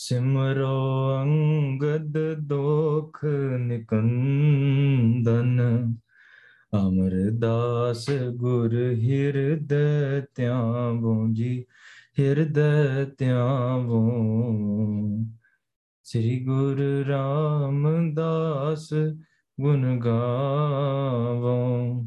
ਸਿਮਰੋ ਅੰਗਦ ਦੋਖ ਨਿਕੰਦਨ, ਅਮਰਦਾਸ ਗੁਰ ਹਿਰਦੈ ਧਿਆਵੋ ਜੀ, ਹਿਰਦੈ ਧਿਆਵੋ। ਸ੍ਰੀ ਗੁਰੂ ਰਾਮਦਾਸ ਗੁਣ ਗਾਵੋ।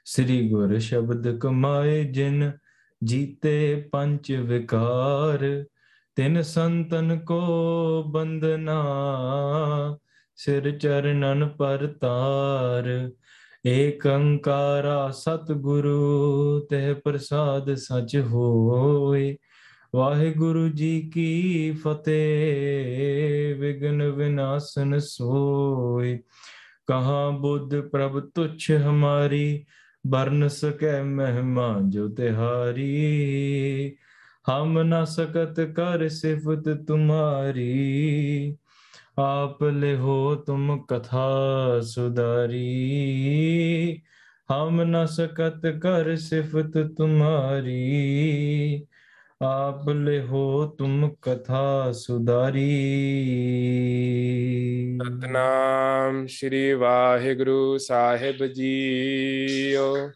ਸ੍ਰੀ ਗੁਰ ਸ਼ਬਦ ਕਮਾਏ ਜਿਨ ਜੀਤੇ ਪੰਜ ਵਿਕਾਰ, ਤਿਨ ਸੰਤਨ ਕੋ ਬੰਦਨਾ ਸਿਰ ਚਰਨਨ ਪਰਤਾਰ ਏਕ ਅੰਕਾਰਾ ਸਤਿਗੁਰੂ ਤੇ ਪ੍ਰਸਾਦ ਸਚ ਹੋਏ। ਵਾਹਿਗੁਰੂ ਜੀ ਕੀ ਫਤਿਹ ਵਿਗਨ ਵਿਨਾਸ਼ਨ ਸੋਏ। ਕਹਾਂ ਬੁੱਧ ਪ੍ਰਭ ਤੁਛ ਹਮਾਰੀ बरन सके महिमा जो तिहारी। हम न सकत कर सिफत तुम्हारी। आप ले हो तुम कथा सुधारी। हम न सकत कर सिफत तुम्हारी। ਤੁਮਾਰੀ ਆਪ ਲਿਹੋ ਤੁਮ ਕਥਾ ਸੁਦਾਰੀ ਸਤਨਾਮ ਸ਼੍ਰੀ ਵਾਹਿਗੁਰੂ ਸਾਹਿਬ ਜੀਓ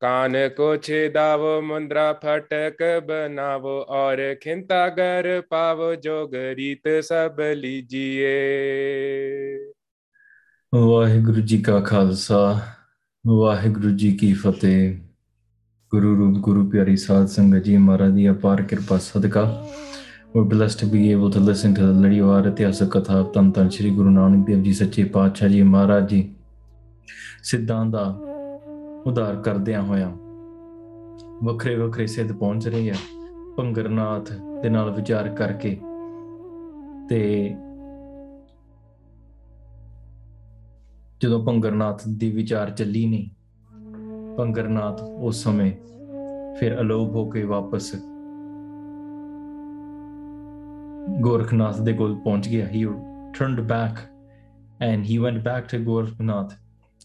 ਕਾਨ ਕੋ ਛੇਦਾਵੋ ਮੁੰਦਰਾ ਫਟਕ ਬਨਾਵੋ ਔਰ ਖਿੰਤਾ ਗਰ ਪਾਵੋ ਜੋਗ ਰੀਤ ਸਭ ਲੀਜੀਏ ਵਾਹਿਗੁਰੂ ਜੀ ਕਾ ਖਾਲਸਾ ਵਾਹਿਗੁਰੂ ਜੀ ਕੀ ਫਤਿਹ ਗੁਰੂ ਰੂਪ, ਗੁਰੂ ਪਿਆਰੀ ਸਾਧ ਸੰਗਤ ਜੀ, ਮਹਾਰਾਜ ਦੀ ਅਪਾਰ ਕਿਰਪਾ, ਸਦਕਾ। We're blessed to be able to listen to the ਲੜੀਵਾਰ ਇਤਿਹਾਸਕ ਕਥਾ ਧੰਨ ਧੰਨ ਸ੍ਰੀ ਗੁਰੂ ਨਾਨਕ ਦੇਵ ਜੀ ਸੱਚੇ ਪਾਤਸ਼ਾਹ ਜੀ ਮਹਾਰਾਜ ਜੀ ਸਿੱਧਾਂ ਦਾ ਉਧਾਰ ਕਰਦਿਆਂ ਹੋਇਆਂ ਵੱਖਰੇ ਵੱਖਰੇ ਸਿੱਧ ਪਹੁੰਚ ਰਹੇ ਆ, ਭੰਗਰਨਾਥ ਦੇ ਨਾਲ ਵਿਚਾਰ ਕਰਕੇ ਤੇ ਜਦੋਂ ਭੰਗਰਨਾਥ ਦੀ ਵਿਚਾਰ ਚੱਲੀ ਨਹੀਂ पंगरनाथ उस समय फिर अलोप हो के वापस गोरखनाथ ਦੇ ਕੋਲ ਪਹੁੰਚ ਗਿਆ he turned back and he went back to Gorakhnath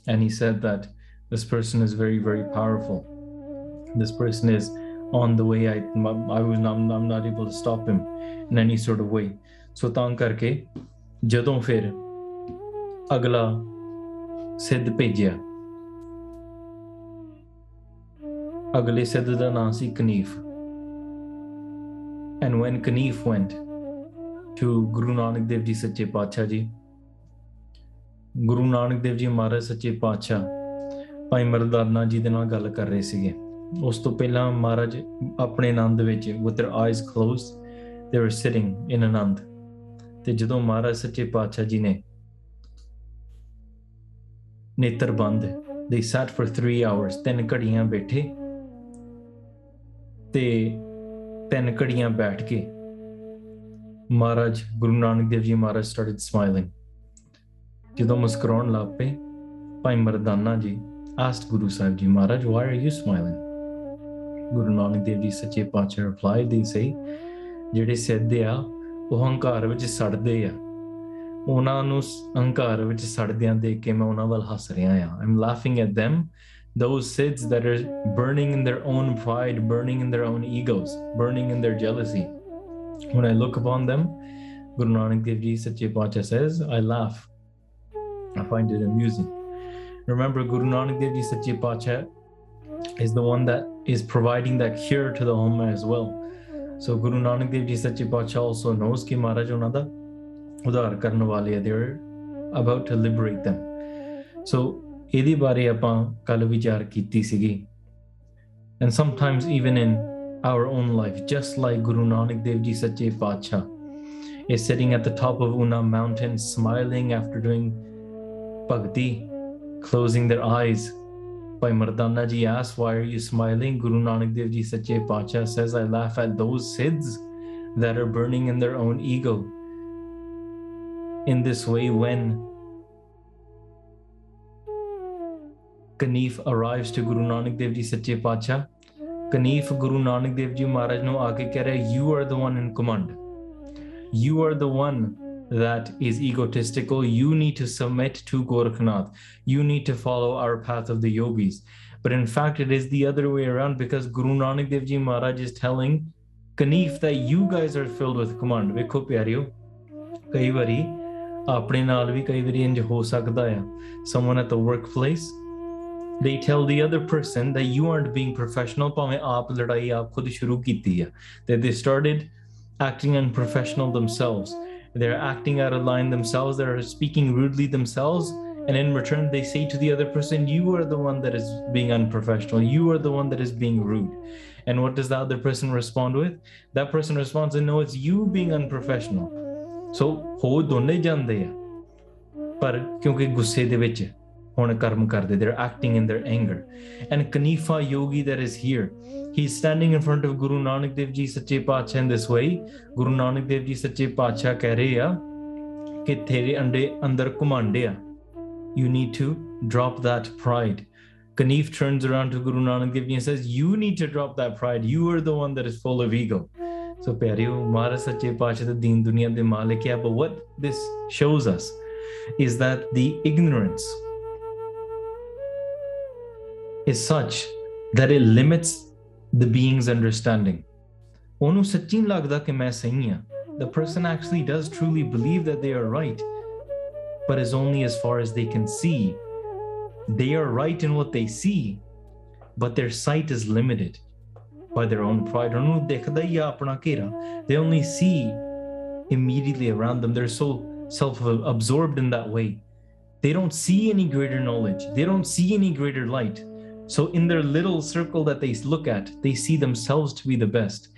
and he said that this person is very very powerful. This person is on the way. I, I was I'm, I'm not able to stop him in any sort of way. So ਤਾਂ ਕਰਕੇ ਜਦੋਂ ਫਿਰ ਅਗਲਾ ਸਿੱਧ ਭੇਜਿਆ ਅਗਲੇ ਸਿੱਧ ਦਾ ਨਾਮ ਸੀ Kanif. And when Kanif went to Guru Nanak Dev Ji ਸੱਚੇ ਪਾਤਸ਼ਾਹ ਜੀ, ਗੁਰੂ ਨਾਨਕ ਦੇਵ ਜੀ ਮਹਾਰਾਜ ਸੱਚੇ ਪਾਤਸ਼ਾਹ ਭਾਈ ਮਰਦਾਨਾ ਜੀ ਦੇ ਨਾਲ ਗੱਲ ਕਰ ਰਹੇ ਸੀਗੇ। ਉਸ ਤੋਂ ਪਹਿਲਾਂ ਮਹਾਰਾਜ ਆਪਣੇ ਆਨੰਦ ਵਿੱਚ with their eyes closed, they were sitting in ਆਨੰਦ। ਤੇ ਜਦੋਂ ਮਹਾਰਾਜ ਸੱਚੇ ਪਾਤਸ਼ਾਹ ਜੀ ਨੇ ਨੇਤਰ ਬੰਦ, they sat for 3 hours, ਤਿੰਨ ਘੜੀਆਂ ਬੈਠੇ ਤੇ ਤਿੰਨ ਘੜੀਆਂ ਬੈਠ ਕੇ ਮਹਾਰਾਜ ਗੁਰੂ ਨਾਨਕ ਦੇਵ ਜੀ ਮਹਾਰਾਜ ਸਟਾਰਟਡ ਸਮਾਈਲਿੰਗ ਜਦੋਂ ਮੁਸਕਰਾਉਣ ਲੱਗ ਪਏ, ਭਾਈ Mardana ji asked Guru Sahib ji, Maharaj, why are you smiling? ਗੁਰੂ ਨਾਨਕ ਦੇਵ ਜੀ ਸੱਚੇ ਪਾਤਸ਼ਾਹ replied they say ਜਿਹੜੇ ਸਿੱਧੇ ਆ, ਉਹ ਹੰਕਾਰ ਵਿੱਚ ਸੜਦੇ ਆ। ਉਹਨਾਂ ਨੂੰ ਸ- ਹੰਕਾਰ ਵਿੱਚ ਸੜਦਿਆਂ ਦੇਖ ਕੇ ਮੈਂ ਉਹਨਾਂ ਵੱਲ ਹੱਸ ਰਿਹਾ ਆ। I'm laughing at them those Sids that are burning in their own pride, burning in their own egos, burning in their jealousy. When I look upon them, Guru Nanak Dev Ji Sache Pacha says, I laugh. I find it amusing. Remember, Guru Nanak Dev Ji Sache Pacha is the one that is providing that cure to the Ummah as well. So Guru Nanak Dev Ji Sache Pacha also knows ki Maharaj Onada udar karnavaliya, they are about to liberate them. So ਇਹਦੇ ਬਾਰੇ ਆਪਾਂ ਕੱਲ ਵਿਚਾਰ ਕੀਤੀ and sometimes even in our own life just like guru nanak dev ji sache paatsha is sitting at the top of una mountain smiling after doing bhakti closing their eyes. Bhai mardana ji asks why are you smiling? Guru nanak dev ji sache paatsha says i laugh at those siddhas that are burning in their own ego. In this way when Kanif arrives to Guru Nanak Dev Ji Sache Pacha. Kanif Guru Nanak Dev Ji Maharaj ਨੂੰ ਆ ਕੇ ਕਹਿ ਰਿਹਾ you are the one in command. You are the one that is egotistical. You need to submit to Gorakhnath. You need to follow our path of the yogis. But in fact, it is the other way around because Guru Nanak Dev Ji Maharaj is telling Kanif that you guys are filled with command. ਵੇਖੋ ਪਿਆਰਿਓ ਕਈ ਵਾਰੀ ਆਪਣੇ ਨਾਲ ਵੀ ਕਈ ਵਾਰੀ ਇੰਜ ਹੋ ਸਕਦਾ ਆ someone at the workplace they tell the other person that you aren't being professional ਭਾਵੇਂ ਆਪ ਲੜਾਈ ਆਪ ਖੁਦ ਸ਼ੁਰੂ ਕੀਤੀ ਆ that they started acting unprofessional themselves they're acting out of line themselves they're speaking rudely themselves and in return they say to the other person you are the one that is being unprofessional you are the one that is being rude and what does the other person respond with that person responds and no it's you being unprofessional so ਹੋ ਦੋਨੇ ਜਾਂਦੇ ਆ ਪਰ ਕਿਉਂਕਿ ਗੁੱਸੇ ਦੇ ਵਿੱਚ they're acting in their anger. And Kanifa Yogi that is here, he's standing in front of Guru Nanak Dev Ji Sache in this way. Guru Nanak Dev Ji Sache Pacha keh rahe ya ke tere ande andar kumande You need to drop that pride. Kanif turns around to Guru Nanak Dev Ji and says, You need to drop that pride. You are the one that is full of ego. So, Pyareo, Mara Sache Pacha, the Deen Dunya de Malik. But what this shows us is that the ignorance is such that it limits the being's understanding. Onu lagda ke. The person actually does truly believe that they are right, but is only as far as they can see. They are right in what they see, but their sight is limited by their own pride. They only see immediately around them. They're so self absorbed in that way. They don't see any greater knowledge, they don't see any greater light. So in their little circle that they look at, they see themselves to be the best.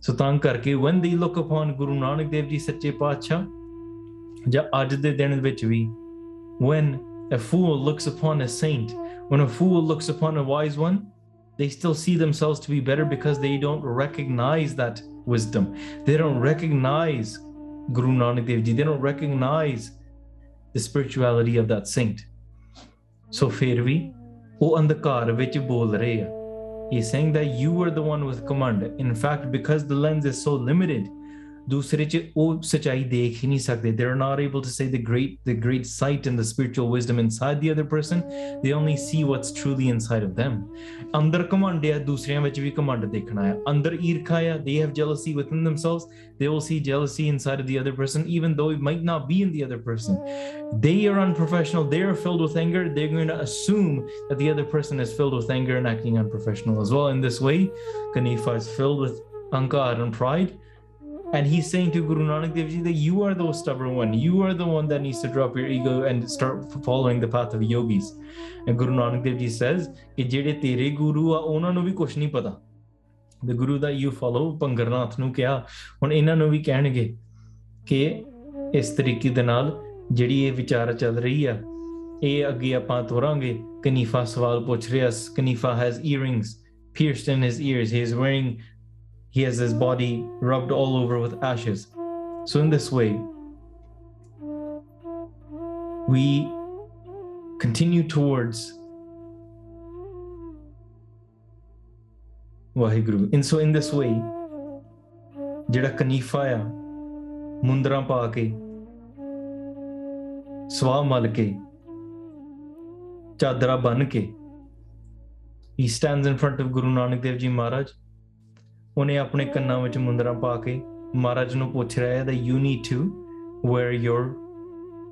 So ਤਾਂ ਕਰਕੇ when they look upon Guru Nanak Dev Ji ਸੱਚੇ ਪਾਤਸ਼ਾਹ ਜਾਂ ਅੱਜ ਦੇ ਦਿਨ ਵਿੱਚ ਵੀ when a fool looks upon a saint, when a fool looks upon a wise one, they still see themselves to be better because they don't recognize that wisdom. They don't recognize Guru Nanak Dev Ji. They don't recognize the spirituality of that saint. So ਫਿਰ ਵੀ ਉਹ ਅੰਧਕਾਰ ਵਿੱਚ ਬੋਲ ਰਹੇ ਆ He's saying that you are the one with command. In fact, because the lens is so limited, ਦੂਸਰੇ ਚ ਉਹ ਸਚਾਈ ਦੇਖ ਹੀ ਨਹੀਂ ਸਕਦੇ they're not able to say the great the great sight and the spiritual wisdom inside the other person they only see what's truly inside of them ਅੰਦਰ ਘਮੰਡ ਆ ਦੂਸਰਿਆਂ ਵਿੱਚ ਵੀ ਘਮੰਡ ਦੇਖਣਾ ਆ ਅੰਦਰ ਈਰਖਾ ਆ they have jealousy within themselves they will see jealousy inside of the other person even though it might not be in the other person they are unprofessional they are filled with anger they're going to assume that the other person is filled with anger and acting unprofessional as well in this way kanifa is filled with ankar and pride and he's saying to Guru Nanak Dev Ji that you are the stubborn one. You are the one that needs to drop your ego and start following the path of yogis. And Guru Nanak Dev Ji says ਕਿ ਜਿਹੜੇ ਤੇਰੇ ਗੁਰੂ ਆ ਉਹਨਾਂ ਨੂੰ ਵੀ ਕੁਝ ਨਹੀਂ ਪਤਾ the guru that you follow ਪੰਗਰਨਾਥ ਨੂੰ ਕਿਹਾ ਹੁਣ ਇਹਨਾਂ ਨੂੰ ਵੀ ਕਹਿਣਗੇ ਕਿ ਇਸ ਤਰੀਕੇ ਦੇ ਨਾਲ ਜਿਹੜੀ ਇਹ ਵਿਚਾਰ ਚੱਲ ਰਹੀ ਆ ਇਹ ਅੱਗੇ ਆਪਾਂ ਤੋਰਾਂਗੇ ਕਨੀਫਾ ਸਵਾਲ ਪੁੱਛ ਰਿਹਾ Kanifa has earrings pierced in his ears he is wearing he has his body rubbed all over with ashes so in this way we continue towards Waheguru and so in this way ਜਿਹੜਾ ਕਨੀਫਾ ਆ ਮੁੰਦਰਾਂ ਪਾ ਕੇ ਸਵਾਹ ਮਲ ਕੇ ਚਾਦਰਾ ਬਨ ਕੇ he stands in front of ਗੁਰੂ ਨਾਨਕ ਦੇਵ ਜੀ ਮਹਾਰਾਜ ਉਹਨੇ ਆਪਣੇ ਕੰਨਾਂ ਵਿੱਚ ਮੁੰਦਰਾਂ ਪਾ ਕੇ ਮਹਾਰਾਜ ਨੂੰ ਪੁੱਛ ਰਿਹਾ ਹੈ that you need to wear your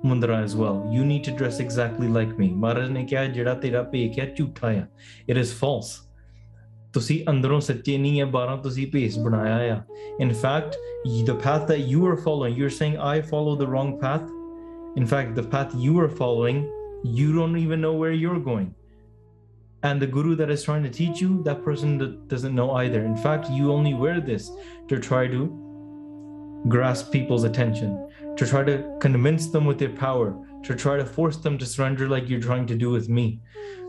ਮੁੰਦਰਾ as well you need to dress exactly like me ਮਹਾਰਾਜ ਨੇ ਕਿਹਾ ਜਿਹੜਾ ਤੇਰਾ ਭੇਖ ਹੈ ਝੂਠਾ ਆ it is false ਤੁਸੀਂ ਅੰਦਰੋਂ ਸੱਚੇ ਨਹੀਂ ਹੈ ਬਾਹਰੋਂ ਤੁਸੀਂ ਭੇਸ ਬਣਾਇਆ ਆ in fact the path that you are following you're saying i follow the wrong path in fact the path you are following you don't even know where you're going and the guru that is trying to teach you that person that doesn't know either in fact you only wear this to try to grasp people's attention to try to convince them with your power to try to force them to surrender like you're trying to do with me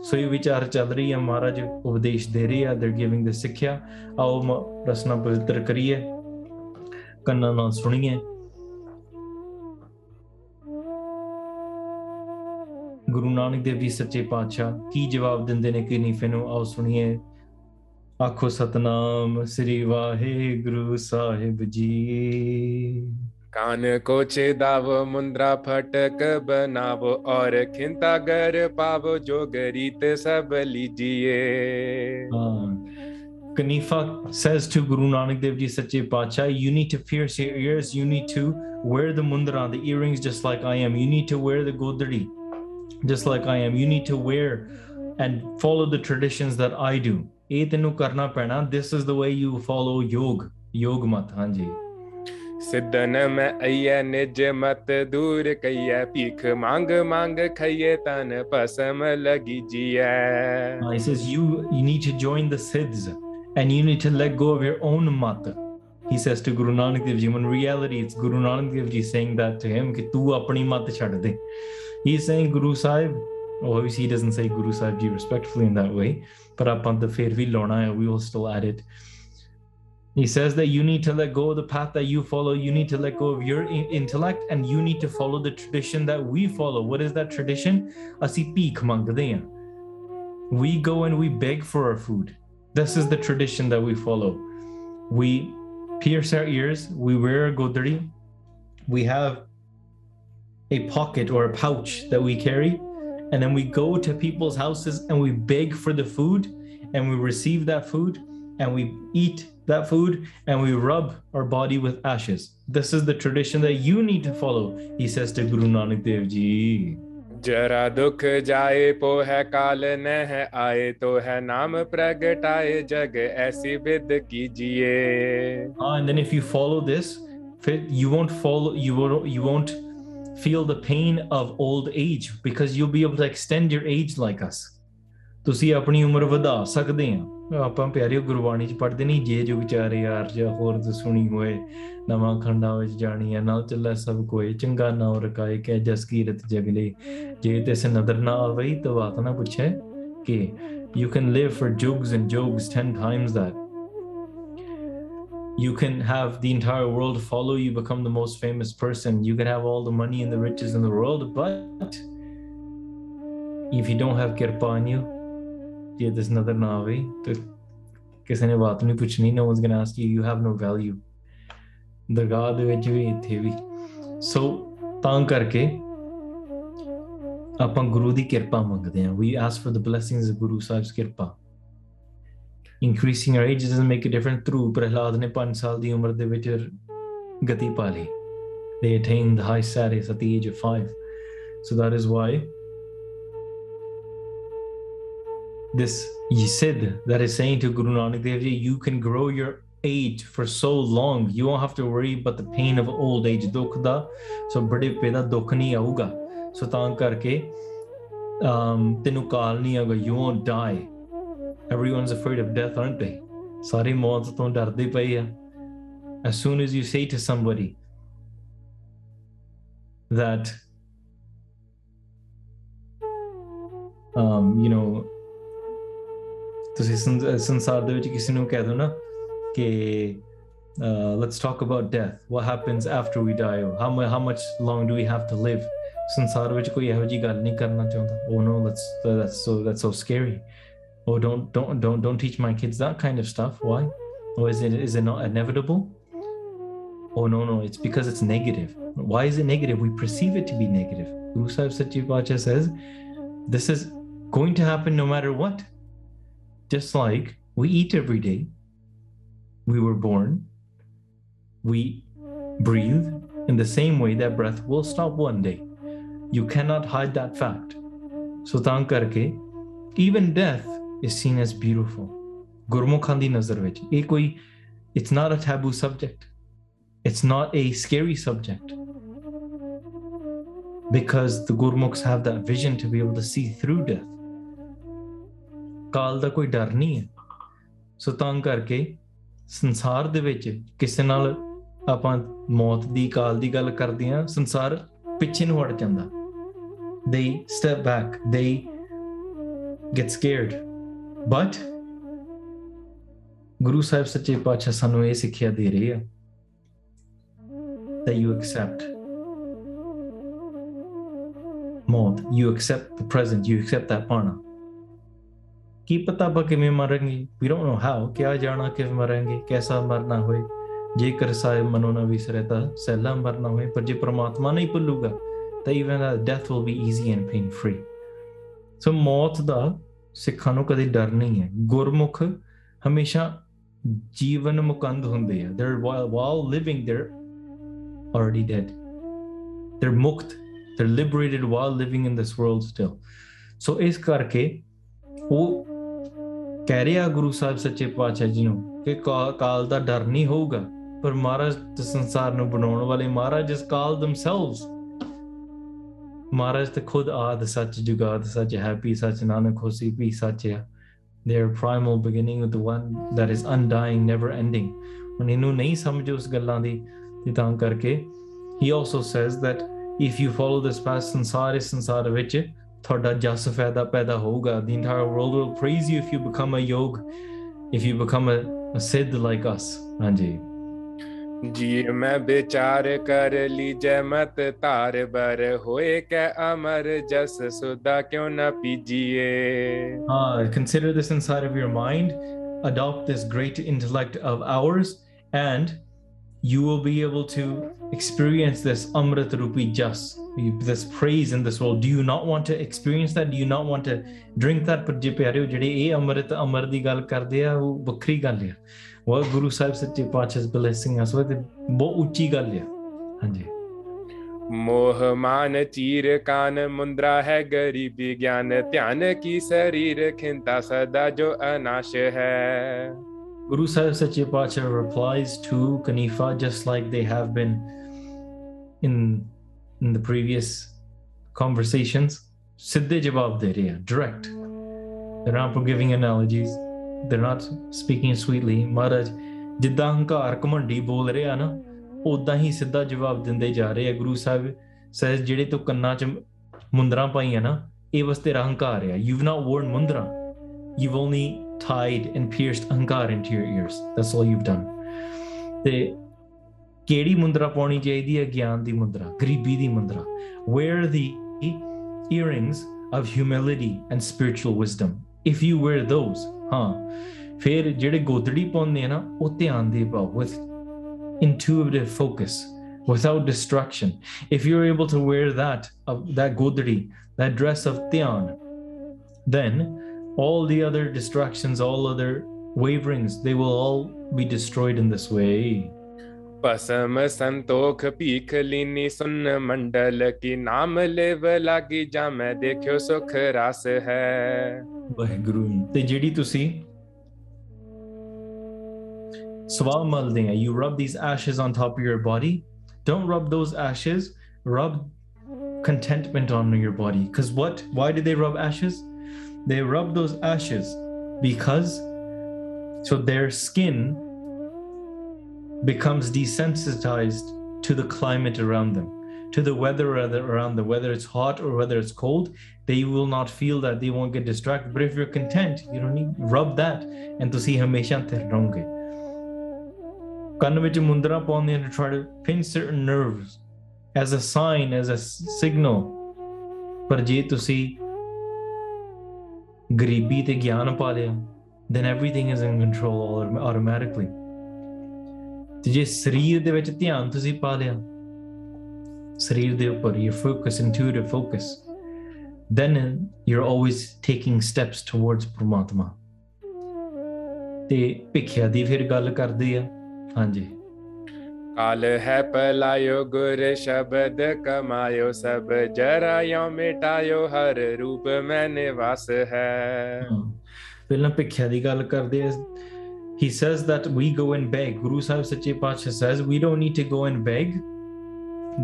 ਸੋ ਇਹ ਵਿਚਾਰ ਚੱਲ ਰਹੀ ਹੈ ਮਹਾਰਾਜ ਉਪਦੇਸ਼ ਦੇ ਰਹੇ ਆ they're giving the ਸਿੱਖਿਆ ਆਓ ਮ- ਰਸਨਾ ਪਵਿੱਤਰ ਕਰੀਏ ਕੰਨਾਂ ਨਾਲ ਸੁਣੀਏ ਗੁਰੂ ਨਾਨਕ ਦੇਵ ਜੀ ਸੱਚੇ ਪਾਤਸ਼ਾਹ ਕੀ ਜਵਾਬ ਦਿੰਦੇ ਨੇ ਕਨੀਫੇ ਨੂੰ ਆਓ ਸੁਣੀਏ ਆਖੋ ਸਤਨਾਮ ਸ੍ਰੀ ਵਾਹਿਗੁਰੂ ਸਾਹਿਬ ਜੀ कान को छेदाव मुंद्रा फटक बनावो और खिंता गर पावो जो गरीत सब लीजिए Uh, Kanifa says to Guru Nanak Dev Ji Sache Pacha, you need to pierce your ears, you need to wear the mundra, the earrings just like I am, you need to wear the godari just like I am. You need to wear and follow the traditions that I do. ਇਹ ਤੈਨੂੰ ਕਰਨਾ this is the way you follow yoga, yoga ਮਤ ਹਾਂਜੀ ਸਿੱਧਨ ਮੈਂ ਅਈਐ ਨਿਜ ਮਤ ਦੂਰ ਕਈਐ ਭੀਖ ਮੰਗ ਮੰਗ ਖਈਏ ਤਨ ਪਸਮ ਲਗੀ ਜੀਐ he says you you need to join the siddhs and you need to let go of your own mat he says to Guru Nanak Dev Ji, in reality, it's Guru Nanak Dev Ji saying that to him, ਕਿ ਤੂੰ ਆਪਣੀ ਮਤ ਛੱਡ ਦੇ He's saying Guru Sahib. Obviously, he doesn't say Guru Sahib Ji respectfully in that way, but upon the fair we lorna, we will still add it. He says that you need to let go of the path that you follow. You need to let go of your intellect and you need to follow the tradition that we follow. What is that tradition? Asi peek We go and we beg for our food. This is the tradition that we follow. We pierce our ears, we wear a godri, we have a pocket or a pouch that we carry, and then we go to people's houses and we beg for the food, and we receive that food, and we eat that food, and we rub our body with ashes. This is the tradition that you need to follow, he says to Guru Nanak Dev Ji. जरा दुख जाए पो है काल न है आए तो है नाम प्रगटाए जग ऐसी विद कीजिए Ah, and then if you follow this, fit- you won't follow. You won't. You won't feel the pain of old age because you'll be able to extend your age like us. ਤੁਸੀਂ ਆਪਣੀ ਉਮਰ ਵਧਾ ਸਕਦੇ ਆ ਆਪਾਂ ਪਿਆਰਿਓ ਗੁਰਬਾਣੀ ਚ ਪੜ੍ਹਦੇ ਨਹੀਂ ਜੇ ਜੋ ਵਿਚਾਰੇ ਯਾਰ ਜਾਂ ਹੋਰ ਤੇ ਸੁਣੀ ਹੋਏ ਨਵਾਂ ਖੰਡਾ ਵਿੱਚ ਜਾਣੀ ਹੈ ਨਾਲ ਚੱਲੇ ਸਭ ਕੋਏ ਚੰਗਾ ਨਾਮ ਰਕਾਏ ਕਹਿ ਜਸ ਕੀਰਤ ਜਗਲੇ ਜੇ ਤਿਸ ਨਦਰ ਨਾ ਆਵਈ ਤਾਂ ਬਾਤ ਨਾ ਪੁੱਛੇ ਕਿ you can live for jugs and jugs 10 times that you can have the entire world follow you become the most famous person you can have all the money and the riches in the world but if you don't have kirpa on you ਜੇ this ਨਜ਼ਰ ਨਾ ਆਵੇ ਤਾਂ ਕਿਸੇ ਨੇ ਬਾਤ ਨਹੀਂ ਪੁੱਛਣੀ no one's gonna ask you you have no value ਦਰਗਾਹ ਦੇ ਵਿੱਚ ਵੀ ਇੱਥੇ ਵੀ ਸੋ ਤਾਂ ਕਰਕੇ ਆਪਾਂ ਗੁਰੂ ਦੀ ਕਿਰਪਾ ਮੰਗਦੇ ਹਾਂ we ask for the blessings of Guru Sahib's ਕਿਰਪਾ increasing our age doesn't make a difference through Prahlad ਨੇ 5 ਸਾਲ ਦੀ ਉਮਰ ਦੇ ਵਿੱਚ ਗਤੀ ਪਾ ਲਈ they attained the high status at the age of 5 so that is why this Yisid that is saying to Guru Nanak Dev Ji, you can grow your age for so long you won't have to worry about the pain of old age ਦੁੱਖ ਦਾ ਸੋ ਬੜੇ ਪੈਦਾ ਦੁੱਖ ਨਹੀਂ ਆਊਗਾ ਸੋ ਤਾਂ ਕਰਕੇ um, ਤੈਨੂੰ ਕਾਲ ਨਹੀਂ ਆਊਗਾ you won't die everyone's afraid of death aren't they ਸਾਰੇ ਮੌਤ ਤੋਂ ਡਰਦੇ ਪਏ ਆ as soon as you say to somebody that um, you know ਤੁਸੀਂ ਸੰਸ- ਸੰਸਾਰ ਦੇ ਵਿੱਚ ਕਿਸੇ ਨੂੰ ਕਹਿ ਦੋ ਨਾ ਕਿ uh, let's talk about death what happens after we die how, mu- how much long do we have to live ਸੰਸਾਰ ਵਿੱਚ ਕੋਈ ਇਹੋ ਜੀ ਗੱਲ ਨਹੀਂ ਕਰਨਾ ਚਾਹੁੰਦਾ oh no that's that's so that's so scary Oh, don't don't don't don't teach my kids that kind of stuff. Why? Or is it is it not inevitable? Oh no no it's because it's negative. Why is it negative? We perceive it to be negative. Guru sahib satyapacha says this is going to happen no matter what. Just like we eat every day we were born we breathe in the same way that breath will stop one day. You cannot hide that fact. So karke, even death is seen as beautiful ਗੁਰਮੁਖਾਂ ਦੀ ਨਜ਼ਰ ਵਿੱਚ ਇਹ ਕੋਈ it's not a taboo subject it's not a scary subject because the gurmukhs have that vision to be able to see through death ਕਾਲ ਦਾ ਕੋਈ ਡਰ ਨਹੀਂ ਹੈ ਸੋ ਤਾਂ ਕਰਕੇ ਸੰਸਾਰ ਦੇ ਵਿੱਚ ਕਿਸੇ ਨਾਲ ਆਪਾਂ ਮੌਤ ਦੀ ਕਾਲ ਦੀ ਗੱਲ ਕਰਦੇ ਹਾਂ ਸੰਸਾਰ ਪਿੱਛੇ ਨੂੰ ਹਟ ਜਾਂਦਾ they step back they get scared but ਗੁਰੂ ਸਾਹਿਬ ਸੱਚੇ ਪਾਤਸ਼ਾਹ ਸਾਨੂੰ ਇਹ ਸਿੱਖਿਆ ਦੇ ਰਹੇ ਆ that you accept ਮੌਤ you accept the present you accept that ਪਾਣਾ ਕੀ ਪਤਾ ਆਪਾਂ ਕਿਵੇਂ ਮਰਾਂਗੇ we don't know how ਕਿਆ ਜਾਣਾ ਕਿਵੇਂ ਮਰਾਂਗੇ ਕਿਹਦਾ ਮਰਨਾ ਹੋਏ ਜੇਕਰ ਸਾਹਿਬ ਮਨੋ ਨਾ ਵਿਸਰੇ ਤਾਂ ਸਹਿਲਾ ਮਰਨਾ ਹੋਏ ਪਰ ਜੇ ਪ੍ਰਮਾਤਮਾ ਨਹੀਂ ਭੁੱਲੂਗਾ ਤਾਂ even that death will be easy and pain free ਸੋ ਮੌਤ ਦਾ ਸਿੱਖਾਂ ਨੂੰ ਕਦੇ ਡਰ ਨਹੀਂ ਹੈ ਗੁਰਮੁਖ ਹਮੇਸ਼ਾ ਜੀਵਨ ਮੁਕੰਦ ਹੁੰਦੇ ਆ they while living they already dead they ਮੁਕਤ they liberated while living in this world still so ਇਸ ਕਰਕੇ ਉਹ ਕਹਿ ਰਿਹਾ ਗੁਰੂ ਸਾਹਿਬ ਸੱਚੇ ਪਾਤਸ਼ਾਹ ਜੀ ਨੂੰ ਕਿ ਕਾਲ ਦਾ ਡਰ ਨਹੀਂ ਹੋਊਗਾ ਪਰ ਮਹਾਰਾਜ ਸੰਸਾਰ ਨੂੰ ਬਣਾਉਣ ਵਾਲੇ ਮਹਾਰਾਜ ਇਸ ਕਾਲ ਥਮਸੈਲਵਸ ਮਹਾਰਾਜ ਤੇ ਖੁਦ ਆਦ ਸੱਚ ਜੁਗਾਦ ਸੱਚ ਹੈਪੀ ਸੱਚ ਨਾਨਕ ਹੋਸੀ ਵੀ ਸੱਚ ਹੈ their primal beginning with the one that is undying never ending ਹੁਣ ਇਹਨੂੰ ਨਹੀਂ ਸਮਝ ਉਸ ਗੱਲਾਂ ਦੀ ਤੇ ਤਾਂ ਕਰਕੇ he also says that if you follow this path ਸੰਸਾਰ ਇਸ ਸੰਸਾਰ ਵਿੱਚ ਤੁਹਾਡਾ ਜਸ ਫਾਇਦਾ ਪੈਦਾ ਹੋਊਗਾ the entire world will praise you if you become a yog if you become a, a siddh like us ਹਾਂਜੀ जी मैं विचार कर लीजय मत तार बर होए कै अमर जस सुधा क्यों न पीजिए Uh, consider this inside of your mind, adopt this great intellect of ours, and you will be able to experience this Amrit Rupi Jas, this praise in this world. Do you not want to experience that? Do you not want to drink that? ਪਰ ਜੇ ਪਿਆਰਿਓ ਜਿਹੜੇ ਇਹ ਅੰਮ੍ਰਿਤ ਅਮਰ ਦੀ ਗੱਲ ਕਰਦੇ ਆ ਉਹ ਵੱਖਰੀ ਗੱਲ ਆ ਵਾਹ ਗੁਰੂ ਸਾਹਿਬ ਸੱਚੇ ਪਾਤਸ਼ਾਹ ਬਲੇਸਿੰਗ ਅਸ ਵੇ ਬਹੁਤ ਉੱਚੀ ਗੱਲ ਹੈ ਹਾਂਜੀ ਮੋਹ ਮਾਨ ਚੀਰ ਕਾਨ ਮੁੰਦਰਾ ਹੈ ਗਰੀਬੀ ਗਿਆਨ ਧਿਆਨ ਕੀ ਸਰੀਰ ਖਿੰਤਾ ਸਦਾ ਜੋ ਅਨਾਸ਼ ਹੈ Guru Sahib Sache Pacha replies to Kanifa just like they have been in, in the previous conversations. Siddhe Jawab De direct. They're not giving analogies. They're not speaking sweetly. Maharaj ਜਿੱਦਾਂ ਹੰਕਾਰ ਘਮੰਡੀ ਬੋਲ ਰਿਹਾ ਨਾ ਉਦਾਂ ਹੀ ਸਿੱਧਾ ਜਵਾਬ ਦਿੰਦੇ ਜਾ ਰਹੇ ਆ ਗੁਰੂ ਸਾਹਿਬ ਸਹਿਜ ਜਿਹੜੇ ਤੋਂ ਕੰਨਾਂ 'ਚ ਮੁੰਦਰਾਂ ਪਾਈਆਂ ਨਾ ਇਹ ਬਸ ਤੇਰਾ ਹੰਕਾਰ ਆ you've not worn ਮੁੰਦਰਾਂ you've only tied and pierced ahankar into your ears that's all you've done ਤੇ ਕਿਹੜੀ ਮੁੰਦਰਾ ਪਾਉਣੀ ਚਾਹੀਦੀ ਹੈ ਗਿਆਨ ਦੀ ਮੁੰਦਰਾ ਗਰੀਬੀ ਦੀ ਮੁੰਦਰਾ wear the earrings of humility and spiritual wisdom if you wear those ਹਾਂ ਫਿਰ ਜਿਹੜੇ ਗੋਦੜੀ ਪਾਉਂਦੇ ਆ ਨਾ ਉਹ ਧਿਆਨ ਦੇ ਪਾਓ with intuitive focus without distraction if you're able to wear that of that godri that dress of dhyan then all the other distractions, all other waverings, they will all be destroyed in this way. पसम संतोख पीख लीनी सुन मंडल की नाम लेव लागी जा मैं देखियो सुख रास है ਵਾਹਿਗੁਰੂ ਤੇ ਜਿਹੜੀ ਤੁਸੀਂ ਸਵਾ ਮਲਦੇ ਆ you rub these ashes on top of your body don't rub those ashes rub contentment on your body because what why did they rub ashes they rub those ashes because so their skin becomes desensitized to the climate around them to the weather around them whether it's hot or whether it's cold they will not feel that they won't get distracted but if you're content you don't need rub that and to see hamesha te ਰਹੋਗੇ ਕੰਨ ਵਿੱਚ ਮੁੰਦਰਾ ਪਾਉਂਦੇ ਨੇ to try to pinch certain nerves as a sign as a s- signal ਪਰ ਜੇ ਤੁਸੀਂ ਗਰੀਬੀ ਤੇ ਗਿਆਨ ਪਾ ਲਿਆ then everything is in control autom- automatically ਤੇ ਜੇ ਸਰੀਰ ਦੇ ਵਿੱਚ ਧਿਆਨ ਤੁਸੀਂ ਪਾ ਲਿਆ ਸਰੀਰ ਦੇ ਉੱਪਰ your focus intuitive focus then you're always taking steps towards ਪ੍ਰਮਾਤਮਾ। ਤੇ ਭਿਖਿਆ ਦੀ ਫਿਰ ਗੱਲ ਕਰਦੇ ਆ। ਹਾਂਜੀ। ਕਾਲ ਹੈ ਪਲਾਇਓ ਗੁਰ ਸ਼ਬਦ ਕਮਾਇਓ ਸਭ ਜਰਾਇਓ ਮਿਟਾਇਓ ਹਰ ਰੂਪ ਮੈਂ ਨਿਵਾਸ ਹੈ। ਪਹਿਲਾਂ ਭਿਖਿਆ ਦੀ ਗੱਲ ਕਰਦੇ ਆ। He says that we go and beg. Guru sahib sache pacha says we don't need to go and beg.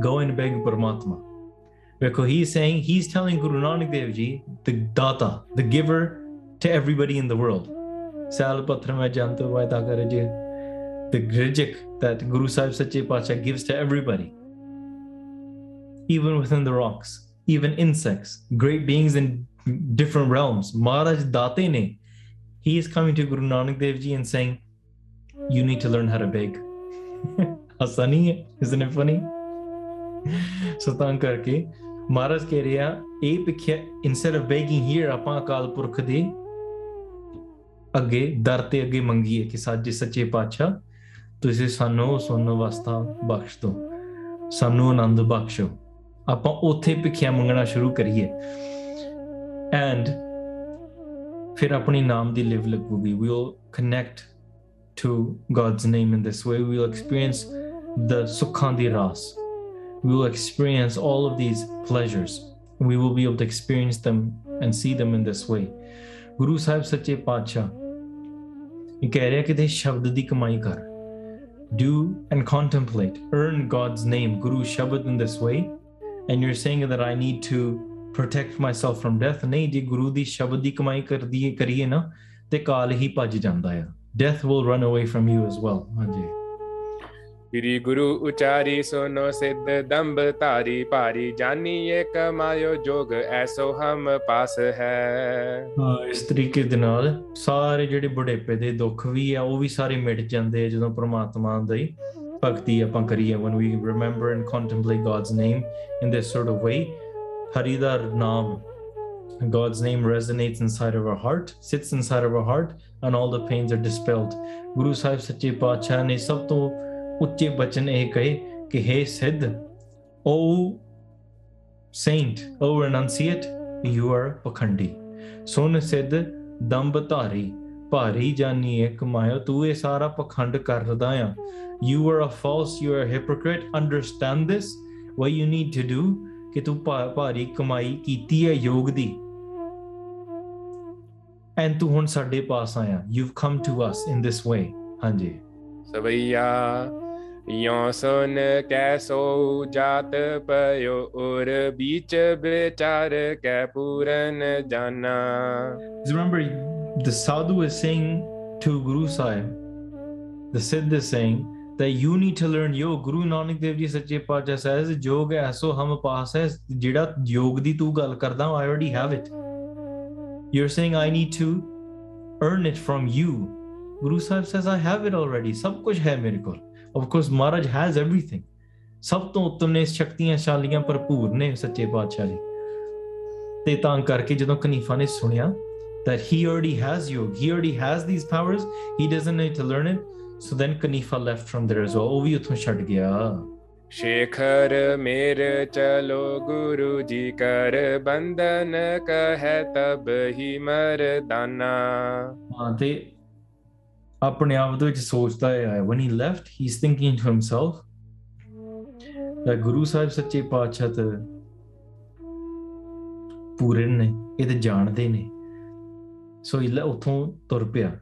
Go and beg parmatma because he's saying he's telling guru nanak dev ji the data the giver to everybody in the world. The rijik that guru sahib sache pacha gives to everybody. Even within the rocks even insects great beings in different realms. Maharaj date ne he is coming to Guru Nanak Dev Ji and saying, You need to learn how to beg. Asani, isn't it funny? so ਤਾਂ ਕਰਕੇ ਮਹਾਰਾਜ ਕਹਿ ਰਿਹਾ ਇਹ ਪਿੱਛੇ instead of ਬੇਗਿੰਗ hair ਆਪਾਂ ਅਕਾਲ ਪੁਰਖ ਦੇ ਅੱਗੇ ਦਰ ਤੇ ਅੱਗੇ ਮੰਗੀਏ ਕਿ ਸਾਜੇ ਸੱਚੇ ਪਾਤਸ਼ਾਹ ਤੁਸੀਂ ਸਾਨੂੰ ਸੁਣਨ ਵਾਸਤਾ ਬਖਸ਼ ਦਿਓ ਸਾਨੂੰ ਆਨੰਦ ਬਖਸ਼ੋ ਆਪਾਂ ਉੱਥੇ ਭਿੱਖਿਆ ਮੰਗਣਾ ਸ਼ੁਰੂ ਕਰੀਏ ਐਂਡ ਫਿਰ ਆਪਣੀ ਨਾਮ ਦੀ ਲਿਵ ਲੱਗੂਗੀ we will connect to God's name in this way we will experience the sukhan di ras we will experience all of these pleasures we will be able to experience them and see them in this way ਗੁਰੂ ਸਾਹਿਬ ਸੱਚੇ ਪਾਤਸ਼ਾਹ ਇਹ ਕਹਿ ਰਿਹਾ ਕਿ ਤੇ ਸ਼ਬਦ ਦੀ ਕਮਾਈ ਕਰ do and contemplate earn God's name guru shabad in this way and you're saying that I need to protect myself from death ਨਹੀਂ ਜੇ ਗੁਰੂ ਦੀ ਸ਼ਬਦ ਦੀ ਕਮਾਈ ਕਰਦੀ ਕਰੀਏ ਨਾ ਤੇ ਕਾਲ ਹੀ ਭੱਜ ਜਾਂਦਾ ਆ। Death will run away from you as well ਹਾਂਜੀ। ਸ੍ਰੀ ਗੁਰੂ ਉਚਾਰੀ ਸੋਨੋ ਸਿੱਧ ਦੰਬ ਧਾਰੀ ਭਾਰੀ। ਜਾਨੀਏ ਕਮਾਇਓ ਜੋਗ ਐਸੋ ਹਮ ਪਾਸ ਹੈ ਇਸ ਤਰੀਕੇ ਦੇ ਨਾਲ ਸਾਰੇ ਜਿਹੜੇ ਬੁਢੇਪੇ ਦੇ ਦੁੱਖ ਵੀ ਆ ਉਹ ਵੀ ਸਾਰੇ ਮਿਟ ਜਾਂਦੇ ਆ ਜਦੋਂ ਪ੍ਰਮਾਤਮਾ ਦੀ ਭਗਤੀ ਆਪਾਂ ਕਰੀਏ। When we remember and contemplate God's name in this sort of way ਹਰੀ ਦਾ ਨਾਮ God's name resonates inside of our heart sits inside of our heart and all the pains are dispelled ਗੁਰੂ ਸਾਹਿਬ ਸੱਚੇ ਪਾਤਸ਼ਾਹ ਨੇ ਸਭ ਤੋਂ ਉੱਚੇ ਬਚਨ ਇਹ ਕਹੇ ਕਿ हे ਸਿੱਧ O saint O renunciate you are ਪਖੰਡੀ ਸੁਨ ਸਿੱਧ ਦੰਬ ਧਾਰੀ ਭਾਰੀ ਜਾਨੀਏ ਕਮਾਇਓ ਤੂੰ ਇਹ ਸਾਰਾ ਪਖੰਡ ਕਰਦਾ ਆ you are a false you are a hypocrite understand this what you need to do ਕਿ ਤੂੰ ਭਾਰੀ ਕਮਾਈ ਕੀਤੀ ਹੈ ਯੋਗ ਦੀ। ਐਂਡ ਤੂੰ ਹੁਣ ਸਾਡੇ ਪਾਸ ਆਇਆ। You have come to us in this way ਹਾਂਜੀ। ਸਭਈਆ ਯੋ ਸੁਨ ਕੈਸੋ ਜਾਤ ਪਇਓ ਔਰ ਬੀਚ ਵਿਚਾਰ ਕੈ ਪੂਰਨ ਜਾਨਾ। ਰਿਮੈਂਬਰ ਦ ਸਾਧੂ ਇਸ saying to Guru Sahib the Siddh is saying that you need to learn yog. Guru Nanak Dev Ji Sache Pacha says, Yog aso hum paas hai. Jida yog di tu gal karda, I already have it. You're saying I need to earn it from you. Guru Sahib says, I have it already. Sab kuch hai mere kol. Of course, Maharaj has everything. ਸਭ ਤੋਂ ਉੱਤਮ ਨੇ ਸ਼ਕਤੀਆਂ ਸ਼ਾਲੀਆਂ ਭਰਪੂਰ ਨੇ ਸੱਚੇ ਪਾਤਸ਼ਾਹ ਜੀ ਤੇ ਤਾਂ ਕਰਕੇ ਜਦੋਂ ਕਨੀਫਾ ਨੇ ਸੁਣਿਆ that he already has yog, he already has these powers, he doesn't need to learn it. So then Kanifa left from there as well. ਉਹ ਵੀ ਉੱਥੋਂ ਛੱਡ ਗਿਆ शेखर मेर चलो गुरु जी कर बंधन कह तब ही मरदाना ਹਾਂ ਤੇ ਆਪਣੇ ਆਪ ਦੇ ਵਿੱਚ ਸੋਚਦਾ ਹੈ when he left he's thinking to himself that ਗੁਰੂ ਸਾਹਿਬ ਸੱਚੇ ਪਾਤਸ਼ਾਹ ਤੇ ਪੂਰੇ ਨੇ ਇਹ ਤੇ ਜਾਣਦੇ ਨੇ ਸੋ ਇਹ ਉਥੋਂ ਤੁਰ ਪਿਆ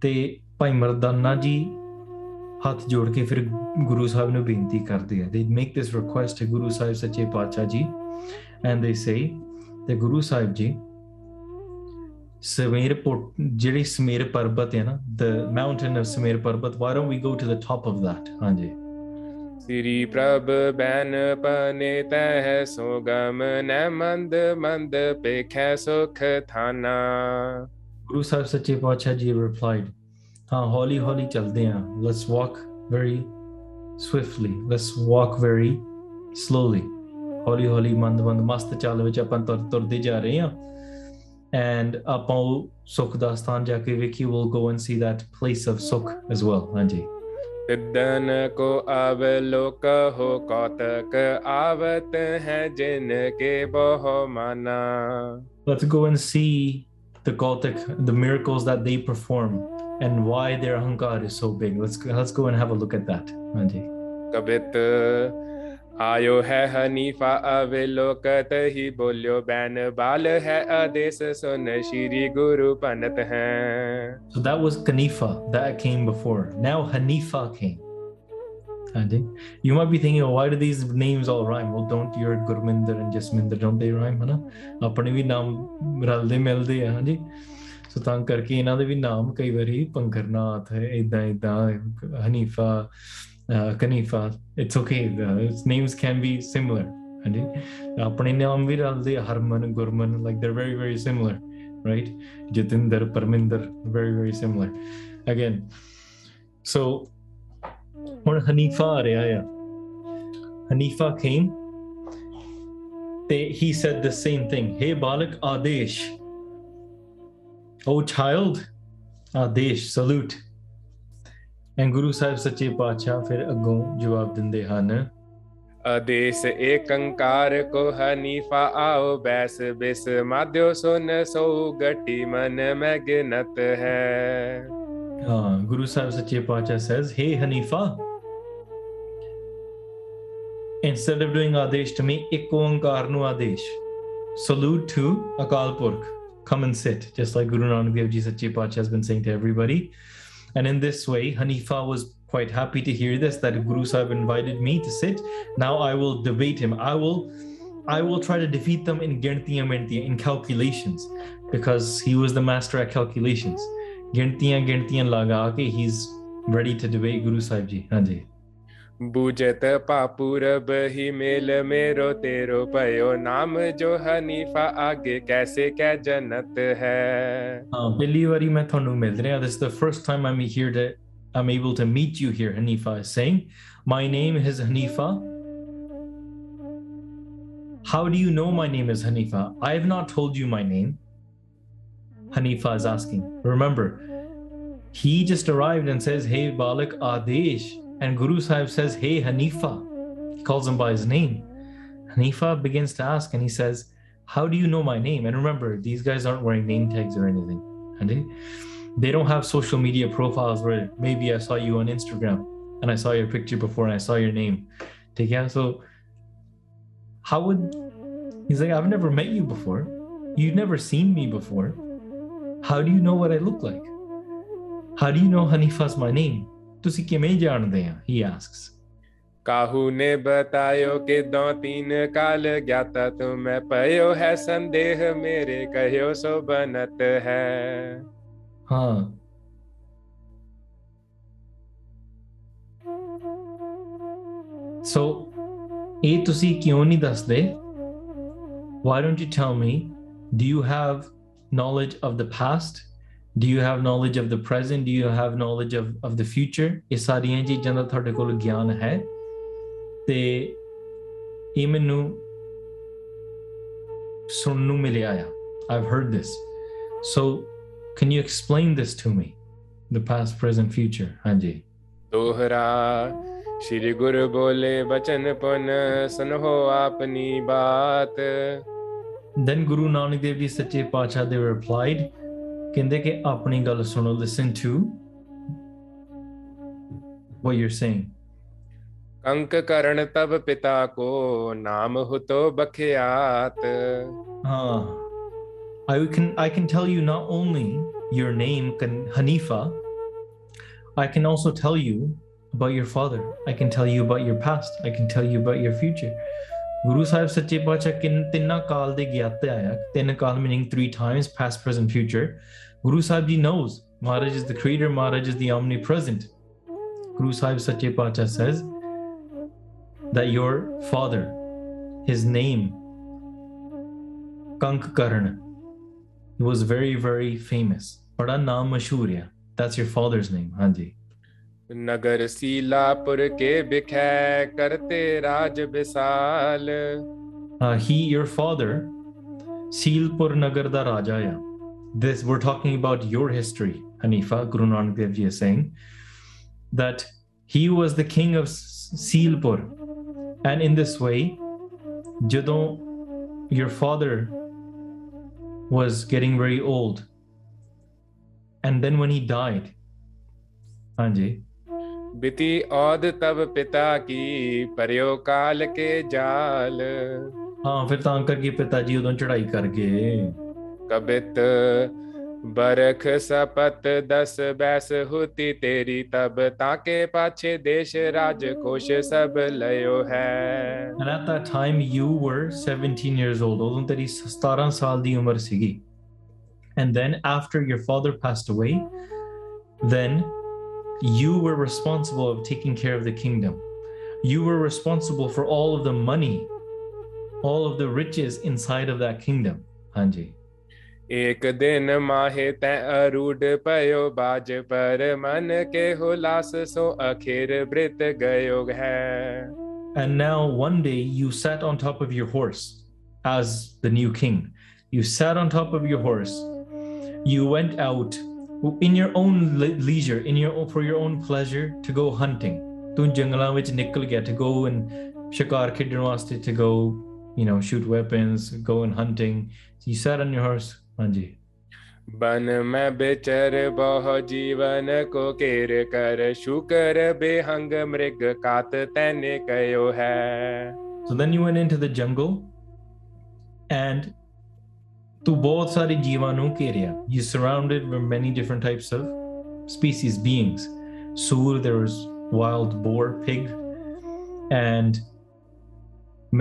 ਤੇ ਭਾਈ ਮਰਦਾਨਾ ਜੀ ਹੱਥ ਜੋੜ ਕੇ ਫਿਰ ਗੁਰੂ ਸਾਹਿਬ ਨੂੰ ਬੇਨਤੀ ਕਰਦੇ ਆ ਦੇ make this request to Guru Sahib ਸੱਚੇ ਪਾਤਸ਼ਾਹ ਜੀ ਐਂਡ ਦੇ ਸੇ ਤੇ ਗੁਰੂ ਸਾਹਿਬ ਜੀ ਸਮੇਰ ਜਿਹੜੀ ਸਮੇਰ ਪਰਬਤ ਹੈ ਨਾ ਦ mountain of Sumer Parbat why don't we go to the top of that ਹਾਂਜੀ ਸ੍ਰੀ ਪ੍ਰਭ ਬੈਨ ਪਨੇ ਤਹਿ ਸੋ ਗਮ ਨੈ ਮੰਦ ਮੰਦ ਪੇਖੈ ਸੁਖ ਥਾਨਾ ਗੁਰੂ ਸਾਹਿਬ ਸੱਚੇ ਪਾਤਸ਼ਾਹ ਜੀ ਰਿਪਲਾਈਡ ਹਾਂ ਹੌਲੀ ਹੌਲੀ ਚੱਲਦੇ ਹਾਂ let's walk very swiftly let's walk very slowly ਹੌਲੀ ਹੌਲੀ ਮੰਦ ਮੰਦ ਮਸਤ ਚਾਲ ਵਿੱਚ ਆਪਾਂ ਤੁਰ ਤੁਰਦੇ ਜਾ ਰਹੇ ਹਾਂ and ਆਪਾਂ ਉਹ ਸੁਖ ਦਾ ਸਥਾਨ ਜਾ ਕੇ ਵੇਖੀ we'll go and see that place of ਸੁਖ as well ਹਾਂਜੀ सिद्धन को अवलोक हो कौतक आवत है जिनके बहु माना let's go and see the Gothic, the miracles that they perform and why their ahankar is so big. Let's go, let's go and have a look at that. Anji. कबित आयो है हनीफा अविलोकत ही बोलियो बैन बाल है आदेश सुन श्री गुरु पंडित हैं So that was Hanifa that came before. Now Hanifa came. Anji. You might be thinking, oh, why do these names all rhyme? Well, don't your Gurminder and Jasminder, don't they rhyme? है ना ਆਪਣੇ ਵੀ ਨਾਮ ਰਲਦੇ ਮਿਲਦੇ ਆ ਹਾਂਜੀ ਸੋ ਤਾਂ ਕਰਕੇ ਇਹਨਾਂ ਦੇ ਵੀ ਨਾਮ ਕਈ ਵਾਰੀ ਪੰਕਰਨਾਥ ਹੈ ਇਦਾਂ ਇਦਾਂ Hanifa Kanifa it's okay names can be similar ਹਾਂਜੀ? ਆਪਣੇ ਨਾਮ ਵੀ ਰਲਦੇ Harman, Gurman like they are very very similar right Jatinder, Parminder very very similar again so ਹੁਣ ਹਨੀਫਾ ਆ ਰਿਹਾ ਆ। ਹਨੀਫਾ ਕੇਮ ਤੇ he said the same thing ਹੇ ਬਾਲਕ, ਆਦੇਸ਼ oh child adesh salute and guru ਸਾਹਿਬ ਸੱਚੇ ਪਾਤਸ਼ਾਹ ਫਿਰ ਅੱਗੋਂ ਜਵਾਬ ਦਿੰਦੇ ਹਨ आदेश एक अंकार को हनीफा आओ बैस बिस माध्यो सुन सो गटी मन में गिनत है ਹਾਂ ਗੁਰੂ ਸਾਹਿਬ ਸੱਚੇ ਪਾਤਸ਼ਾਹ says hey hanifa instead of doing Adesh to me ਇੱਕ ਓੰਕਾਰ ਨੂੰ ਆਦੇਸ਼ salute to akal purkh come and sit just like guru nanak dev ji sache has been saying to everybody. And in this way hanifa was quite happy to hear this that guru sahib invited me to sit. Now i will debate him. I will i will try to defeat them in mintiyan in calculations because he was the master at calculations. Gintiyan gintiyan laga ke he's ready to debate guru sahib ji. ਹਾਂਜੀ बूझत पापुरब ही mail मेरो तेरो पयो नाम जो Hanifa आगे कैसे क्या जनत है ਹਾਂ ਪਹਿਲੀ ਵਾਰੀ ਮੈਂ ਤੁਹਾਨੂੰ ਮਿਲ ਰਿਹਾ this is the first time I'm here to I'm able to meet you here Hanifa is saying my name is Hanifa how do you know my name is Hanifa I have not told you my name Hanifa is asking remember he just arrived and says hey Balak Adesh and Guru Sahib says hey Hanifa he calls him by his name Hanifa begins to ask and he says how do you know my name? And remember, these guys aren't wearing name tags or anything. And they, they don't have social media profiles where maybe I saw you on Instagram and I saw your picture before and I saw your name. Take yeah, so how would he's like, I've never met you before. You've never seen me before. How do you know what I look like? How do you know Hanifa's my name? ਤੁਸੀਂ ਕਿਵੇਂ ਜਾਣਦੇ ਆ ਹੀ ਆਸਕਸ ਕਾਹੂ ਨੇ ਬਤਾਇਓ ਕਿ ਦੋ ਤਿੰਨ ਕਾਲ ਗਿਆਤਾ ਤੁਮੈ ਪਇਓ ਹੈ ਸੰਦੇਹ ਮੇਰੇ ਕਹਿਓ ਸੋ ਬਨਤ ਹੈ ਹਾਂ ਸੋ ਇਹ ਤੁਸੀਂ ਕਿਉਂ ਨਹੀਂ ਦੱਸਦੇ why don't you tell me do you have knowledge of the past do you have knowledge of the present do you have knowledge of, of the future ਇਹ ਸਾਰੀਆਂ ਚੀਜ਼ਾਂ ਦਾ ਤੁਹਾਡੇ ਕੋਲ ਗਿਆਨ ਹੈ ਤੇ ਇਹ ਮੈਨੂੰ ਸੁਣਨ ਨੂੰ ਮਿਲਿਆ ਆ I've heard this so can you explain this to me the past present future ਹਾਂਜੀ दोहरा श्री गुरु बोले बचन पुन सुनो अपनी बात then guru nanak dev ji sache pacha they replied ਕਹਿੰਦੇ ਕਿ ਆਪਣੀ ਗੱਲ ਸੁਣੋ listen to what you're saying ਕੰਕ ਕਰਨ ਤਬ ਪਿਤਾ ਕੋ ਨਾਮ ਹੁਤੋ ਬਖਿਆਤ। ਹਾਂ। I can I can tell you not only your name Hanifa I can also tell you about your father. I can tell you about your past. I can tell you about your future. Guru Sahib Sache Pachak Tinna Kal de Gyatya Tinna Kal meaning three times, past, present, future. Guru Sahib Ji knows Maharaj is the creator, Maharaj is the omnipresent. Guru Sahib Sache Pachak says that your father, his name, Kank Karan, was very, very famous. Bada Naam Mashurya. That's your father's name, Hanji. नगर सीलापुर के बिखै करते राज विशाल Uh, he, your father, Seelpur Nagar da Rajaya. This, we're talking about your history, Hanifa. Guru Nanak Dev Ji is saying that he was the king of S- Seelpur. And in this way, Jadon, your father was getting very old. And then when he died, Hanji, ਬਿਤੀ ਔਦ ਤਬ ਪਿਤਾ ਕੀ ਪਰਿਓ ਕਾਲ ਕੇ ਜਾਲ। ਹਾਂ ਫਿਰ ਤਾਂ ਕਰਕੇ ਪਿਤਾ ਜੀ ਉਦੋਂ ਚੜਾਈ ਕਰ ਗਏ। ਕਬਿਤ ਬਰਖ ਸਪਤ ਦਸ ਬੈਸ ਹੁਤੀ ਤੇਰੀ ਤਬ ਤਾਕੇ ਪਾਛੇ ਦੇਸ਼ ਰਾਜ ਕੋਸ਼ ਸਭ ਲਇਓ ਹੈ। And at that time you were 17 years old ਉਦੋਂ ਤੇਰੀ 17 ਸਾਲ ਦੀ ਉਮਰ ਸੀਗੀ। And then after your father passed away then you were responsible of taking care of the kingdom. You were responsible for all of the money, all of the riches inside of that kingdom. Hanji. एक दिन माहे तै अरूढ़ पयो बाज पर मन के हुलास सो अखिर वृत गयो है And now one day you sat on top of your horse as the new king. You sat on top of your horse. You went out in your own le- leisure, in your own, for your own pleasure to go hunting. ਤੂੰ ਜੰਗਲਾਂ ਵਿੱਚ ਨਿਕਲ ਗਿਆ to go and ਸ਼ਿਕਾਰ ਖੇਡਣ ਵਾਸਤੇ to go, you know, shoot weapons, go and hunting. You sat on your horse. ਹਾਂਜੀ बन में बिचर बहु जीवन को केर कर शुकर बेहंग मृग कात तैने कयो है So then you went into the jungle and ਤੂੰ ਬਹੁਤ ਸਾਰੇ ਜੀਵਾਂ ਨੂੰ ਘੇਰਿਆ you surrounded with many different types of species beings sur there was wild boar pig and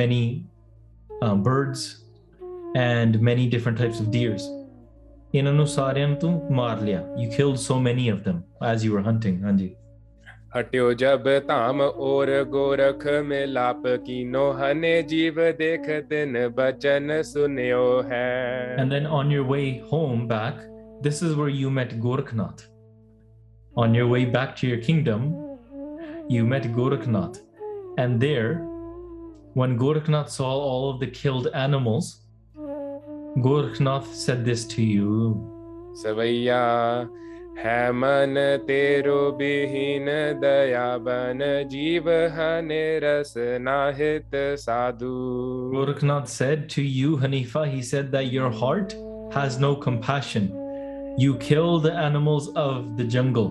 many uh, birds and many different types of deers ਇਹਨਾਂ ਨੂੰ ਸਾਰਿਆਂ ਨੂੰ ਤੂੰ ਮਾਰ ਲਿਆ you killed so many of them as you were hunting ਹਾਂਜੀ and then on your way home back, this is where you met Gorakhnath. On your way back to your kingdom, you met Gorakhnath. And there, when Gorakhnath saw all of the killed animals, Gorakhnath said this to you. Savaya है मन तेरो बिहीन दया बन जीव हने रस नाहित साधु Gorakhnath said to you, Hanifa, he said that your heart has no compassion. You kill the animals of the jungle,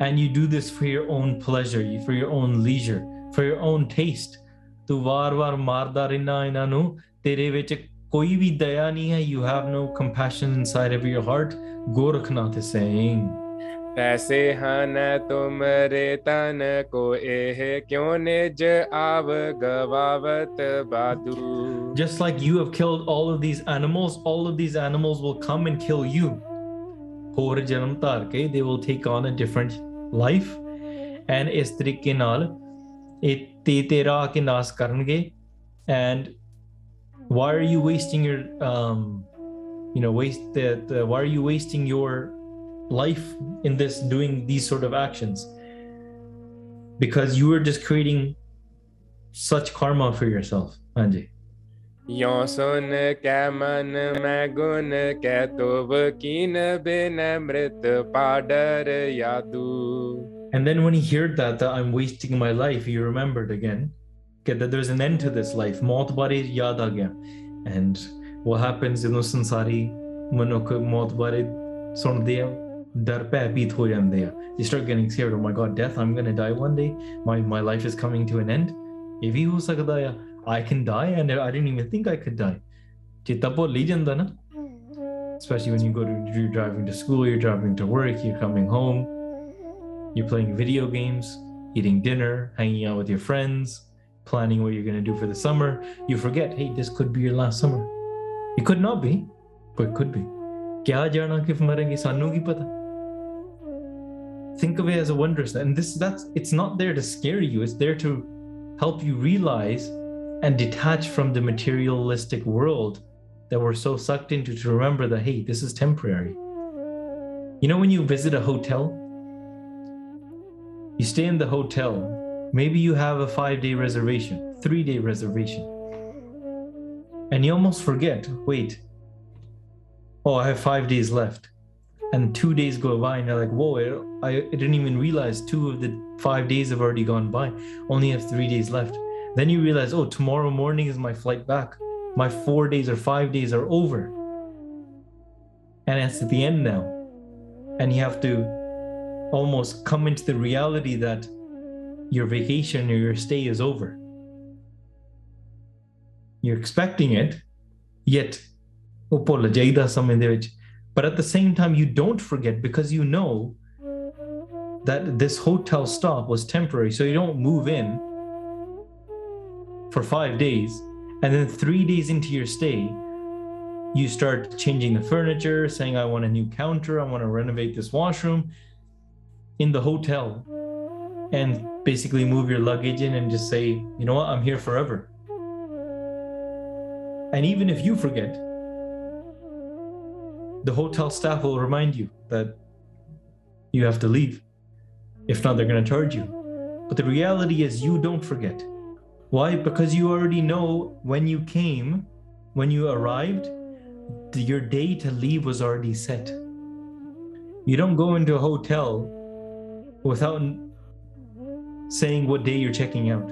and you do this for your own pleasure, for your own leisure, for your own taste. ਤੂੰ ਵਾਰ-ਵਾਰ ਮਾਰਦਾ ਰਹਿਣਾ ਇਹਨਾਂ ਨੂੰ ਤੇਰੇ ਵਿੱਚ ਕੋਈ ਵੀ ਦਇਆ ਨਹੀਂ ਹੈ you have no compassion inside of your heart Gorakhnath is saying तैसे हन तुमरे तन को एह क्यों निज आव गवावत बादू just like you have killed all of these animals all of these animals will come and kill you ਹੋਰ ਜਨਮ ਧਾਰ ਕੇ they will take on a different life and ਇਸ ਤਰੀਕੇ ਨਾਲ ਇਹ ਤੇ ਤੇਰਾ ਆ ਕੇ ਨਾਸ ਕਰਨਗੇ and why are you wasting your um you know waste the, the why are you wasting your life in this doing these sort of actions because you are just creating such karma for yourself Anji. यो सुन कै मन मैं गुण कै तुव कीन बिन मृत Padder यादू And then when he heard that, that I'm wasting my life, he remembered again okay, that there's an end to this life. मौत बारे याद आ गया. And what happens ਜਦੋਂ ਸੰਸਾਰੀ ਮਨੁੱਖ ਮੌਤ ਬਾਰੇ ਸੁਣਦੇ ਆ ਡਰ ਭੈਭੀਤ ਹੋ ਜਾਂਦੇ ਆ you start getting scared oh my god death I'm going to die one day my my life is coming to an end ਇਹ ਵੀ ਹੋ ਸਕਦਾ ਆ I can die and I didn't even think I could die ਚੇਤਾ ਭੁੱਲ ਹੀ ਜਾਂਦਾ ਨਾ especially when you go to you're driving to school you're driving to work you're coming home you're playing video games, eating dinner, hanging out with your friends, planning what you're going to do for the summer. You forget, hey, this could be your last summer. It could not be, but it could be. क्या जाना किफ मरेंगे सानू की पता think of it as a wondrous and this that's it's not there to scare you it's there to help you realize and detach from the materialistic world that we're so sucked into to remember that hey this is temporary You know, when you visit a hotel, you stay in the hotel, maybe you have a five day reservation, three day reservation, and you almost forget wait, oh, I have five days left. And two days go by, and you're like, whoa, I, I didn't even realize two of the five days have already gone by. Only have three days left. Then you realize, oh, tomorrow morning is my flight back. My four days or five days are over. And it's at the end now. And you have to almost come into the reality that your vacation or your stay is over. You're expecting it, yet. But at the same time, you don't forget because you know that this hotel stop was temporary. So you don't move in for five days. And then three days into your stay, you start changing the furniture, saying, I want a new counter, I want to renovate this washroom in the hotel and basically move your luggage in and just say you know what i'm here forever and even if you forget the hotel staff will remind you that you have to leave. If not, they're going to charge you. But the reality is, you don't forget. Why? Because you already know when you came, when you arrived, your day to leave was already set. You don't go into a hotel without saying what day you're checking out.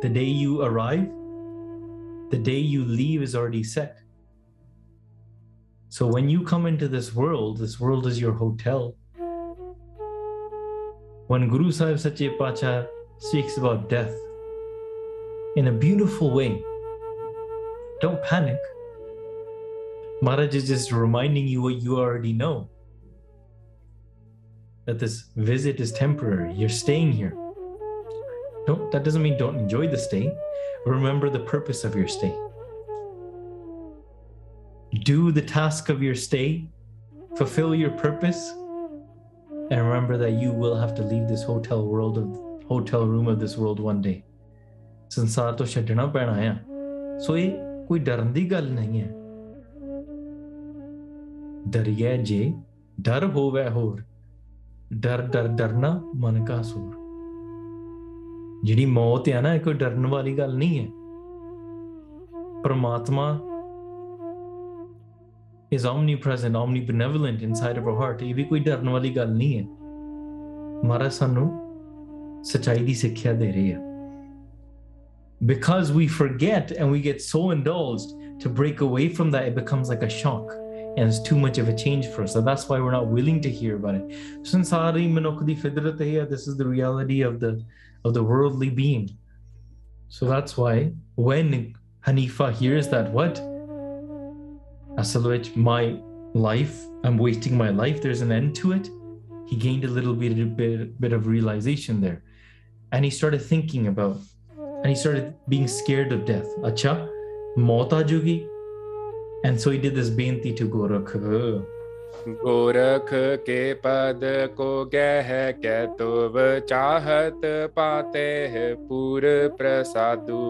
The day you arrive, the day you leave is already set. So when you come into this world, this world is your hotel. When Guru Sahib Sache Pacha speaks about death in a beautiful way, don't panic. Maharaj is just reminding you what you already know that this visit is temporary. You're staying here. Don't, that doesn't mean don't enjoy the stay. Remember the purpose of your stay do the task of your stay, fulfill your purpose, and remember that you will have to leave this hotel world of hotel room of this world one day. ਸੰਸਾਰ ਤੋਂ ਛੱਡਣਾ ਪੈਣਾ ਆ ਸੋ ਇਹ ਕੋਈ ਡਰਨ ਦੀ ਗੱਲ ਨਹੀਂ ਹੈ ਡਰੀਏ ਜੇ ਡਰ ਹੋਵੇ ਹੋਰ ਡਰ ਡਰ ਡਰਨਾ ਮਨ ਕਾ ਸੂਰ ਜਿਹੜੀ ਮੌਤ ਹੈ ਨਾ ਇਹ ਕੋਈ ਡਰਨ ਵਾਲੀ ਗੱਲ ਨਹੀਂ ਹੈ ਪਰਮਾਤਮਾ is omnipresent, omnibenevolent inside of our heart. ਇਹ ਵੀ ਕੋਈ ਡਰਨ ਵਾਲੀ ਗੱਲ ਨਹੀਂ ਹੈ ਮਹਾਰਾਜ ਸਾਨੂੰ ਸਚਾਈ ਦੀ ਸਿੱਖਿਆ ਦੇ ਰਹੇ ਆ because we forget and we get so indulged to break away from that it becomes like a shock and it's too much of a change for us so that's why we're not willing to hear about it this is the reality of the of the worldly being so that's why when hanifa hears that what Asalvich, my life, I'm wasting my life, there's an end to it. He gained a little bit, bit, bit of realization there. And he started thinking about, and he started being scared of death. Acha, mauta jugi. And so he did this benti to Gorakh. Gorakh के पद को गह कै तो चाहत पाते है पूर प्रसादु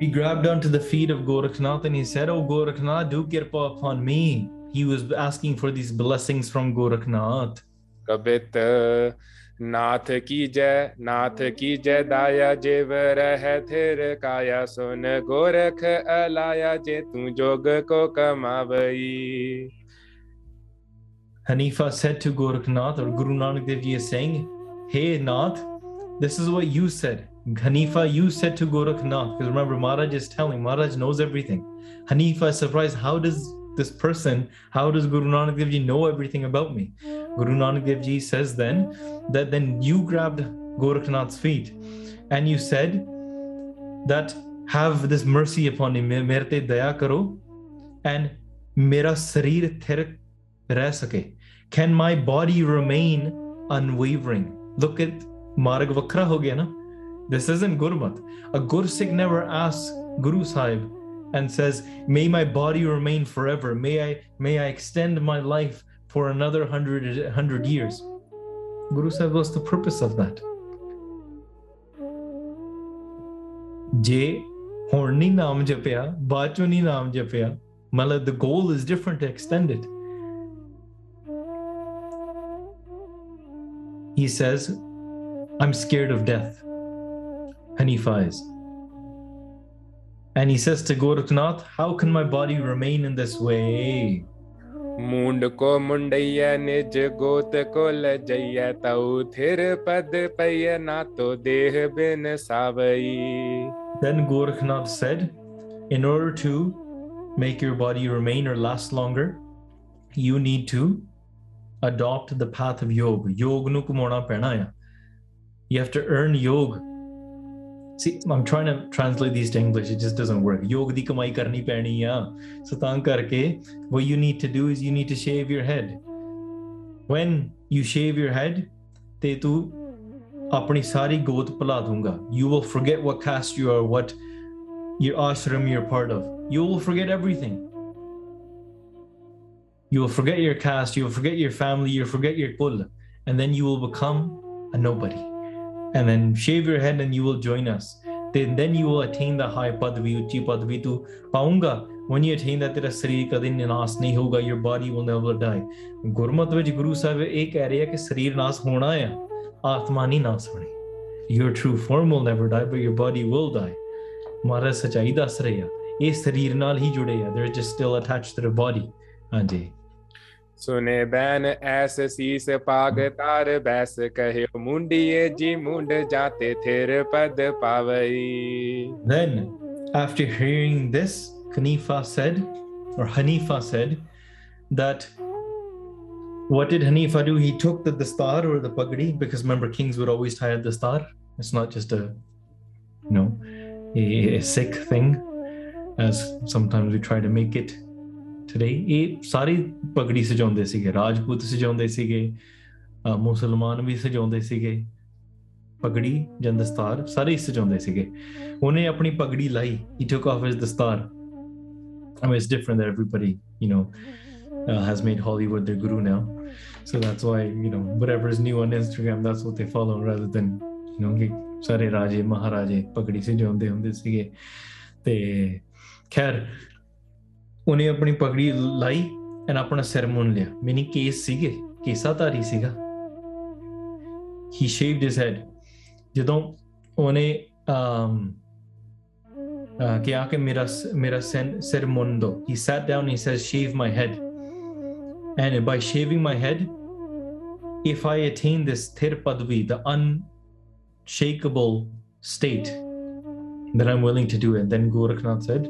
He grabbed onto the feet of Gorakhnath and he said, Oh Gorakhnath, do kirpa upon me. He was asking for these blessings from Gorakhnath. कबित नाथ की जय नाथ की जय दाया जेव रह थिर काया सुन गोरख अलाया जे तू जोग को कमावई Hanifa said to Gorakhnath, or Guru Nanak Dev Ji is saying, Hey Nath, this is what you said. Hanifa, you said to Gorakhnath, because remember, Maharaj is telling, Maharaj knows everything. Hanifa is surprised, how does this person, how does Guru Nanak Dev Ji know everything about me? Guru Nanak Dev Ji says then that then you grabbed Gorakhnath's feet and you said that have this mercy upon me, merte daya karo, and mera sarir thir reh sake. Can my body remain unwavering? Look at Marg Vakra ho gaya na. This isn't Gurmat. A Gursikh never asks Guru Sahib and says, May my body remain forever. May I may I extend my life for another 100, 100 years. Guru Sahib, what's the purpose of that? J. Horni Naam Japya, Bachuni Naam japeya. Mala, the goal is different, extended. He says, I'm scared of death. Hanifa is. And he says to Gorakhnath, How can my body remain in this way? मुंड को मुंडैया निज गोत को लजैया तऊ थिर पद पैया ना तो देह बिन सावई Then Gorakhnath said, In order to make your body remain or last longer, you need to adopt the path of yoga. Yoga nu kumona pena ya. You have to earn yoga. See, I'm trying to translate these to English. It just doesn't work. Yog di karni paini ya. So karke, what you need to do is you need to shave your head. When you shave your head, te tu apni sari goth pula dunga. You will forget what caste you are, what your ashram you're part of. You will forget everything. You will forget your caste, you will forget your family, you will forget your kul, and then you will become a nobody and then shave your head and you will join us then, then you will attain the high padvi uchi padvi tu paunga when you attain that ਤੇਰਾ ਸਰੀਰ ਕਦੇ ਨਿਨਾਸ ਨਹੀਂ ਹੋਊਗਾ your body will never die ਗੁਰਮਤਿ ਵਿੱਚ ਗੁਰੂ ਸਾਹਿਬ ਇਹ ਕਹਿ ਰਹੇ ਆ ਕਿ ਸਰੀਰ ਨਾਸ ਹੋਣਾ ਆ ਆਤਮਾ ਨਹੀਂ ਨਾਸ ਹੋਣੀ your true form will never die but your body will die ਮਹਾਰਾਜ ਸਚਾਈ ਦੱਸ ਰਹੇ ਆ ਇਹ ਸਰੀਰ ਨਾਲ ਹੀ ਜੁੜੇ ਆ they're just still attached to the body ਹਾਂਜੀ सुने बैन ऐस सीस पाग तार बैस कहे मुंडिये जी मुंड जाते थिर पद पावई Then, after hearing this, Hanifa said, or Hanifa said, that what did Hanifa do? He took the dastar or the pagdi, because remember, kings would always tie a dastar. It's not just a, you know, a, a Sikh thing, as sometimes we try to make it Today. ਇਹ ਸਾਰੀ ਪਗੜੀ ਸਜਾਉਂਦੇ ਸੀਗੇ ਰਾਜਪੂਤ ਸਜਾਉਂਦੇ ਸੀਗੇ ਅਹ ਮੁਸਲਮਾਨ ਵੀ ਸਜਾਉਂਦੇ ਸੀਗੇ ਪਗੜੀ ਜਾਂ ਦਸਤਾਰ ਸਾਰੇ ਹੀ ਸਜਾਉਂਦੇ ਸੀਗੇ ਉਹਨੇ ਆਪਣੀ ਪਗੜੀ ਲਾਈ he took off his ਦਸਤਾਰ I mean it's different that everybody you know uh, has made Hollywood their guru now so that's why you know whatever is new on Instagram that's what they follow rather than you know ਕਿ ਸਾਰੇ ਰਾਜੇ ਮਹਾਰਾਜੇ ਪਗੜੀ ਸਜਾਉਂਦੇ ਹੁੰਦੇ ਸੀਗੇ ਤੇ ਖੈਰ ਉਹਨੇ ਆਪਣੀ ਪਗੜੀ ਲਾਈ ਐਨ ਆਪਣਾ ਸਿਰ ਮੁੰਨ ਲਿਆ ਮੀਨਿੰਗ ਕੇਸ ਸੀਗੇ ਕੇਸਾਧਾਰੀ ਸੀਗਾ he shaved his head ਜਦੋਂ ਉਹਨੇ um uh, ਕਿਹਾ ਕਿ ਮੇਰਾ ਮੇਰਾ ਸਿਰ ਸਿਰ ਮੁੰਨ ਦੋ he sat down and he says shave my head and by shaving my head if I attain this thir padvi the unshakable state then I'm willing to do it then Gorakhnath said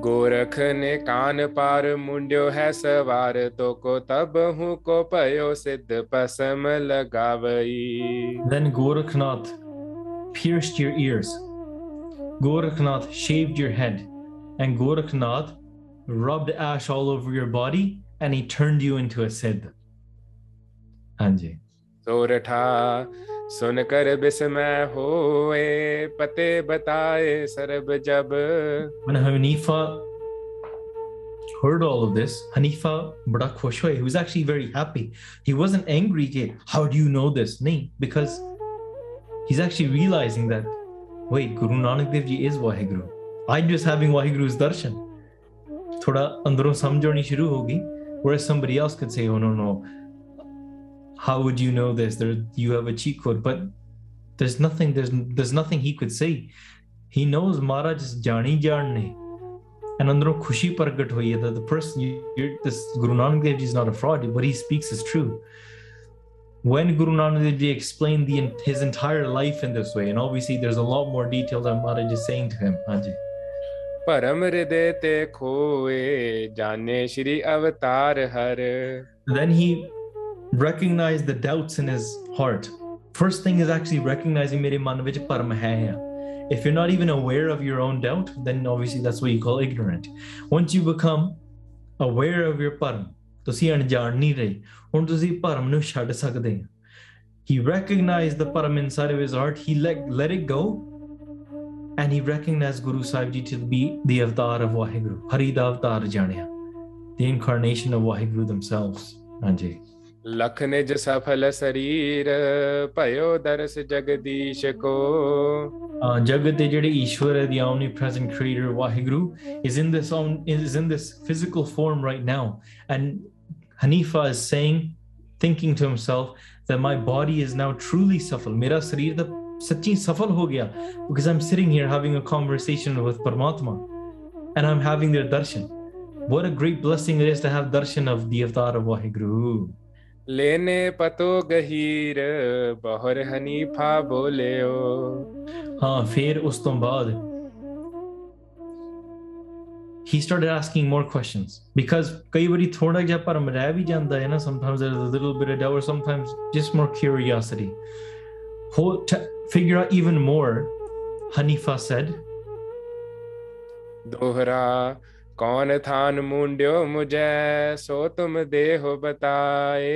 Gorakh ने कान पार मुंड्यो है सवार तो को तब हूँ को पयो सिद्ध पसम लगावई Then Gorakhnath pierced your ears. Gorakhnath shaved your head. And Gorakhnath rubbed ash all over your body and he turned you into a Siddh. Hanji. सोरठा सुन कर बिस्मय होए पते बताए सरब जब When Hanifa heard all of this, Hanifa bada khush hoye. He was actually very happy. He wasn't angry. Ke, How do you know this? Nahi, because he's actually realizing that, wait, Guru Nanak Dev Ji is Waheguru. I'm just having Waheguru's darshan. Thoda andron samjh aani shuru hogi. Whereas somebody else could say, oh, no, no. how would you know this? There, you have a cheat code, but there's nothing. There's there's nothing he could say. He knows Maharaj is jani jarne. And andro khushi pargat hoyi that the person you, this Guru Nanak Dev Ji is not a fraud. What he speaks is true. When Guru Nanak Dev Ji explained the, his entire life in this way, and obviously there's a lot more detail that Maharaj is saying to him. Then he recognized the doubts in his heart. First thing is actually recognizing mere man vich param hai. If you're not even aware of your own doubt, then obviously that's what you call ignorant. Once you become aware of your param, ਤੁਸੀਂ ਅਣਜਾਣ ਨਹੀਂ ਰਹੇ ਹੁਣ ਤੁਸੀਂ ਭਰਮ ਨੂੰ ਛੱਡ ਸਕਦੇ ਹੋ he recognized the param inside of his heart he let, let it go and he recognized guru sahib ji to be the avatar of waheguru hari da avatar ਜਾਣਿਆ the incarnation of waheguru themselves ਹਾਂਜੀ लखनिज सफल शरीर भयो दर्श जगदीश को uh, jagat de jede ishwara the omnipresent creator wahiguru is in this own is in this physical form right now. And hanifa is saying thinking to himself that my body is now truly safal. Mera sharir the sachi safal ho gaya because i'm sitting here having a conversation with paramatma and i'm having their darshan. What a great blessing it is to have darshan of the avatar of wahiguru लेने पतो गहीर बहुर Hanifa बोलियो हाँ फिर उस ਤੋਂ ਬਾਅਦ he started asking more questions because ਕਈ ਵਾਰੀ ਥੋੜਾ ਜਿਹਾ ਭਰਮ ਰਹਿ ਵੀ ਜਾਂਦਾ ਹੈ ਨਾ sometimes there's a little bit of doubt or sometimes just more curiosity Ho- to figure out even more Hanifa said दोहरा कौन थान मुंड्यो मुझे सो तुम देहो बताए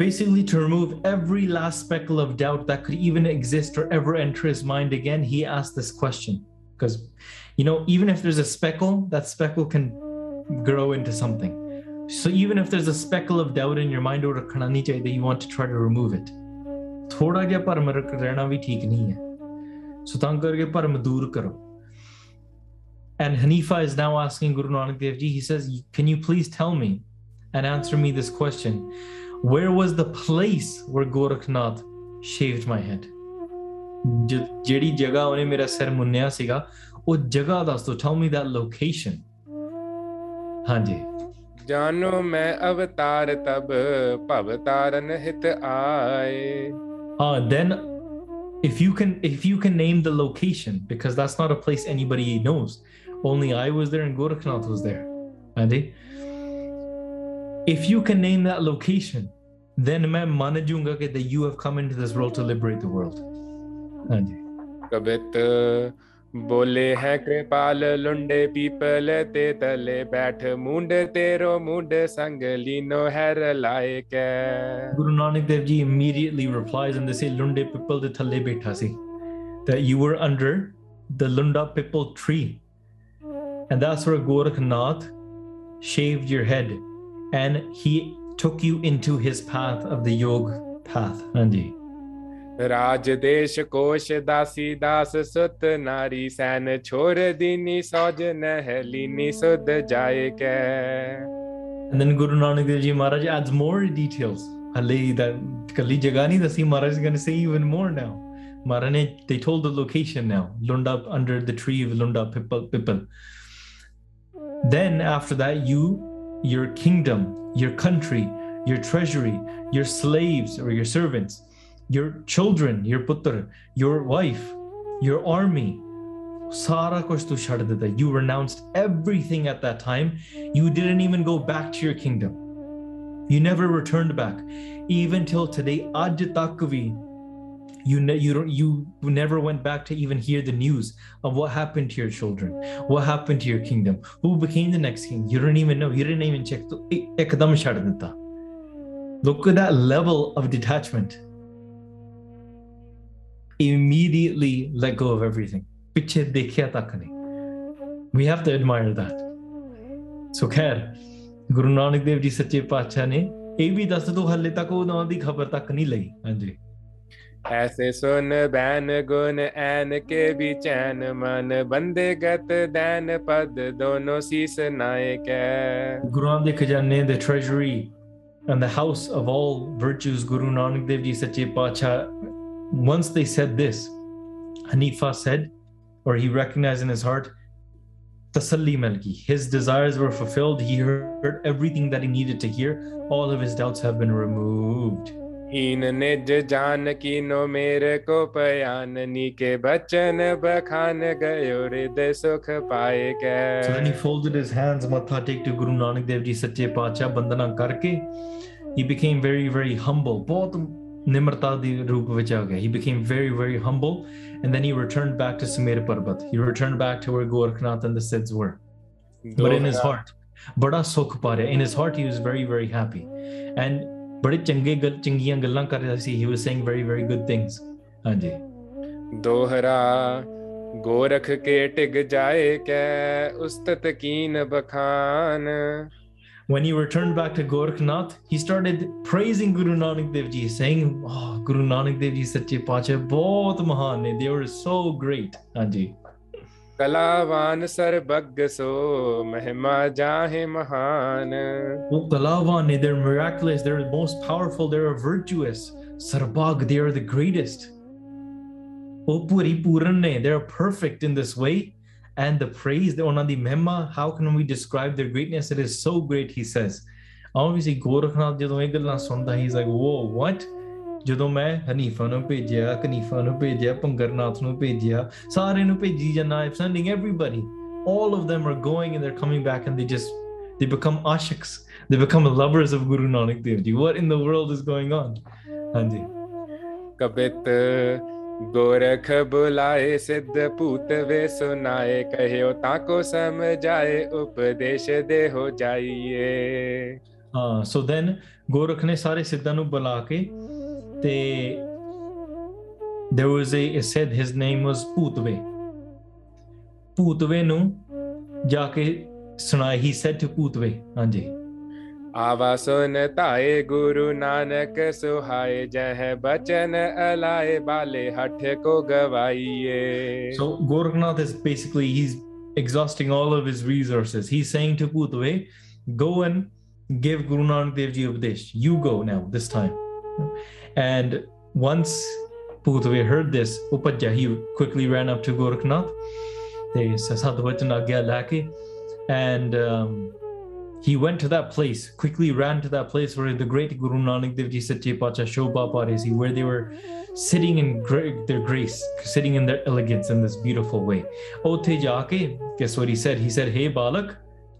basically to remove every last speckle of doubt that could even exist or ever enter his mind again he asked this question because you know even if there's a speckle that speckle can grow into something so even if there's a speckle of doubt in your mind or ਰੱਖਣਾ ਨਹੀਂ ਚਾਹੀਦਾ you want to try to remove it ਥੋੜਾ ਜਿਹਾ ਭਰਮ ਰੱਖ- ਰਹਿਣਾ ਵੀ ਠੀਕ ਨਹੀਂ ਹੈ ਸੋ ਤਾਂ ਕਰਕੇ ਭਰਮ ਦੂਰ ਕਰੋ and Hanifa is now asking Guru Nanak Dev Ji, he says, Can you please tell me and answer me this question? Where was the place where Gorakhnath shaved my head? ਜਿਹੜੀ ਜਗ੍ਹਾ ਉਹਨੇ ਮੇਰਾ ਸਿਰ ਮੁੰਨਿਆ ਸੀਗਾ ਉਹ ਜਗ੍ਹਾ ਦੱਸ ਦੋ ਟੈਲ ਮੀ ਦੈਟ ਲੋਕੇਸ਼ਨ ਹਾਂਜੀ ਜਾਨੋ ਮੈਂ ਅਵਤਾਰ ਤਬ ਭਵ ਤਾਰਨ ਹਿਤ ਆਏ if you can if you can name the location because that's not a place anybody knows only I was there and Gorakhnath was there Andy if you can name that location then मैं मान जाऊंगा कि that you have come into this world to liberate the world Andy कबित बोले हैं कृपाल लुंडे people ते तले बैठ मुंड तेरो मुंड संग लीनो हैर लाए कै Guru Nanak Dev Ji immediately replies and they say Lunde Pipal de Thale Betha si that you were under the Lunda Pipal tree and that's where Gorakhnath shaved your head and he took you into his path of the yoga path Anji राज देश कोश दासी दास सुत नारी San छोर दीनी सौज नहलीनी सुध जाए कै and then Guru Nanak Dev Ji Maharaj adds more details Hale that Kali Jagani Dasi Maharaj is going to say even more now Maharaj ne- they told the location now Lunda under the tree of Lunda Pipal Pipal then after that you your kingdom your country your treasury your slaves or your servants your children your putra your wife your army sara you renounced everything at that time. You didn't even go back to your kingdom. You never returned back. Even till today aj tak vi you ne- you don't you never went back to even hear the news of what happened to your children what happened to your kingdom who became the next king you don't even know you didn't even check to ekdam chhad dita look at that level of detachment immediately let go of everything ਪਿੱਛੇ ਦੇਖਿਆ ਤੱਕ ਨਹੀਂ we have to admire that ਸੋ ਖੈਰ ਗੁਰੂ ਨਾਨਕ ਦੇਵ ਜੀ ਸੱਚੇ ਪਾਤਸ਼ਾਹ ਨੇ ਇਹ ਵੀ ਦੱਸ ਦੋ ਹੱਲੇ ਤੱਕ ਉਹਨਾਂ ਦੀ ਖਬਰ ਤੱਕ ਨਹੀਂ ਲਈ ਹਾਂਜੀ ऐसे सुन बैन गुन ऐन के भी चैन मन बंदे गत दैन पद दोनों नायक the treasury and the house of all virtues, Guru Nanak Dev Ji Sache Pacha, once they said this, Hanifa said, or he recognized in his heart, Tasalli Malki. His desires were fulfilled. He heard everything that he needed to hear. All of his doubts have been removed. हीन ने जान की no मेरे को पयाननी के बचन बखान गयो हृदय सुख पाए गए। So then he folded his hands matha take to Guru Nanak Dev Ji Sache Pacha Bandana karke. He became very very humble. ਬਹੁਤ ਨਿਮਰਤਾ ਦੇ ਰੂਪ ਵਿੱਚ ਆ he became very very humble. And then he returned back to Sumer Parbat. He returned back to where Guru Gorakhnath and the Sids were. But in his heart बड़ा सुख पा in his heart he was very very happy. And ਬੜੇ ਚੰਗੇ ਚੰਗੀਆਂ ਗੱਲਾਂ ਕਰ ਰਿਹਾ ਸੀ he was saying very very good things ਹਾਂਜੀ ਦੋਹਰਾ ਗੋਰਖ ਕੇ ਟਿਗ ਜਾਏ ਕੈ ਉਸਤਤ ਕੀਨ ਬਖਾਨ when he returned back to Gorkhnath, he started praising Guru Nanak Dev Ji, saying, oh, Guru Nanak Dev Ji, Sache Pacha, both Mahan, they were so great. Anji. कलावान सर्वज्ञ सो महिमा जाहे महान Oh Kalavan, they are miraculous, they are most powerful, they are virtuous. Sarbag, they are the greatest. O Puripurane, they are perfect in this way. And the praise, the Onadi Mehma, how can we describe their greatness? It is so great, he says. Obviously, Gorakhnath, he's like, whoa, what? ਜਦੋਂ ਮੈਂ ਹਨੀਫਾ ਨੂੰ ਭੇਜਿਆ ਕਨੀਫਾ ਨੂੰ ਭੇਜਿਆ ਪੰਗਰਨਾਥ ਨੂੰ ਭੇਜਿਆ ਸਾਰੇ ਨੂੰ ਭੇਜੀ ਜਨਾ I sending everybody all of them are going and they're coming back and they just they become ashiks they become lovers of guru nanak dev ji what in the world is going on ਹਾਂਜੀ ਕਬਿਤ ਗੋਰਖ ਬੁਲਾਏ ਸਿੱਧ ਭੂਤ ਵੇ ਸੁਨਾਏ ਕਹਿਓ ਤਾਂ ਕੋ ਸਮਝਾਏ ਉਪਦੇਸ਼ ਦੇ ਹੋ ਜਾਈਏ ਹਾਂ ਸੋ ਦੈਨ ਗੋਰਖ ਨੇ ਸਾਰੇ ਸਿੱਧਾਂ ਨੂੰ ਬੁਲਾ ਕੇ there was a, a said his name was Putve. Putve no? Jāke sunā he said to Putve ਹਾਂਜੀ ਆਵਾ ਸੁਨ ਧਾਏ ਗੁਰੂ ਨਾਨਕ ਸੁਹਾਏ ਜਹ ਬਚਨ ਅਲਾਏ ਬਾਲੇ ਹੱਠ ਕੋ ਗਵਾਈਏ so Gorakhnath is basically he's exhausting all of his resources he's saying to Putve go and give Guru Nanak Dev Ji Upadesh you go now this time and once Putwe heard this, Upadya, he quickly ran up to Gorakhnath. They Lake. And um, he went to that place, quickly ran to that place where the great Guru Nanak Dev Ji Sache Pacha Shobha Paresi, where they were sitting in their grace, sitting in their elegance in this beautiful way. Othe jaake, guess what he said? He said, Hey Balak,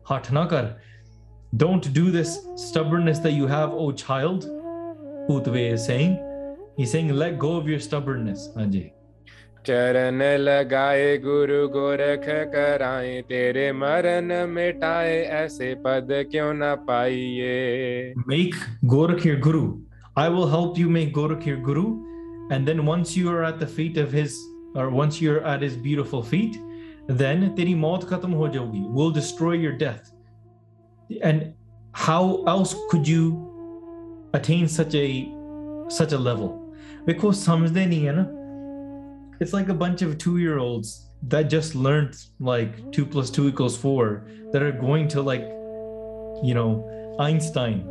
hat na. Don't do this stubbornness that you have, O child. Utve is saying. He's saying, let go of your stubbornness. Anji. चरण लगाए गुरु गोरख कराए तेरे मरण मिटाए ऐसे पद क्यों न पाइए Make Gorakh your guru. I will help you make Gorakh your guru. And then once you are at the feet of his, or once you're at his beautiful feet, then teri maut khatam ho jaogi. We'll destroy your death. And how else could you attain such a such a level? Because samjhde nahi hai na. It's like a bunch of two-year-olds that just learned like two plus two equals four that are going to like, you know, Einstein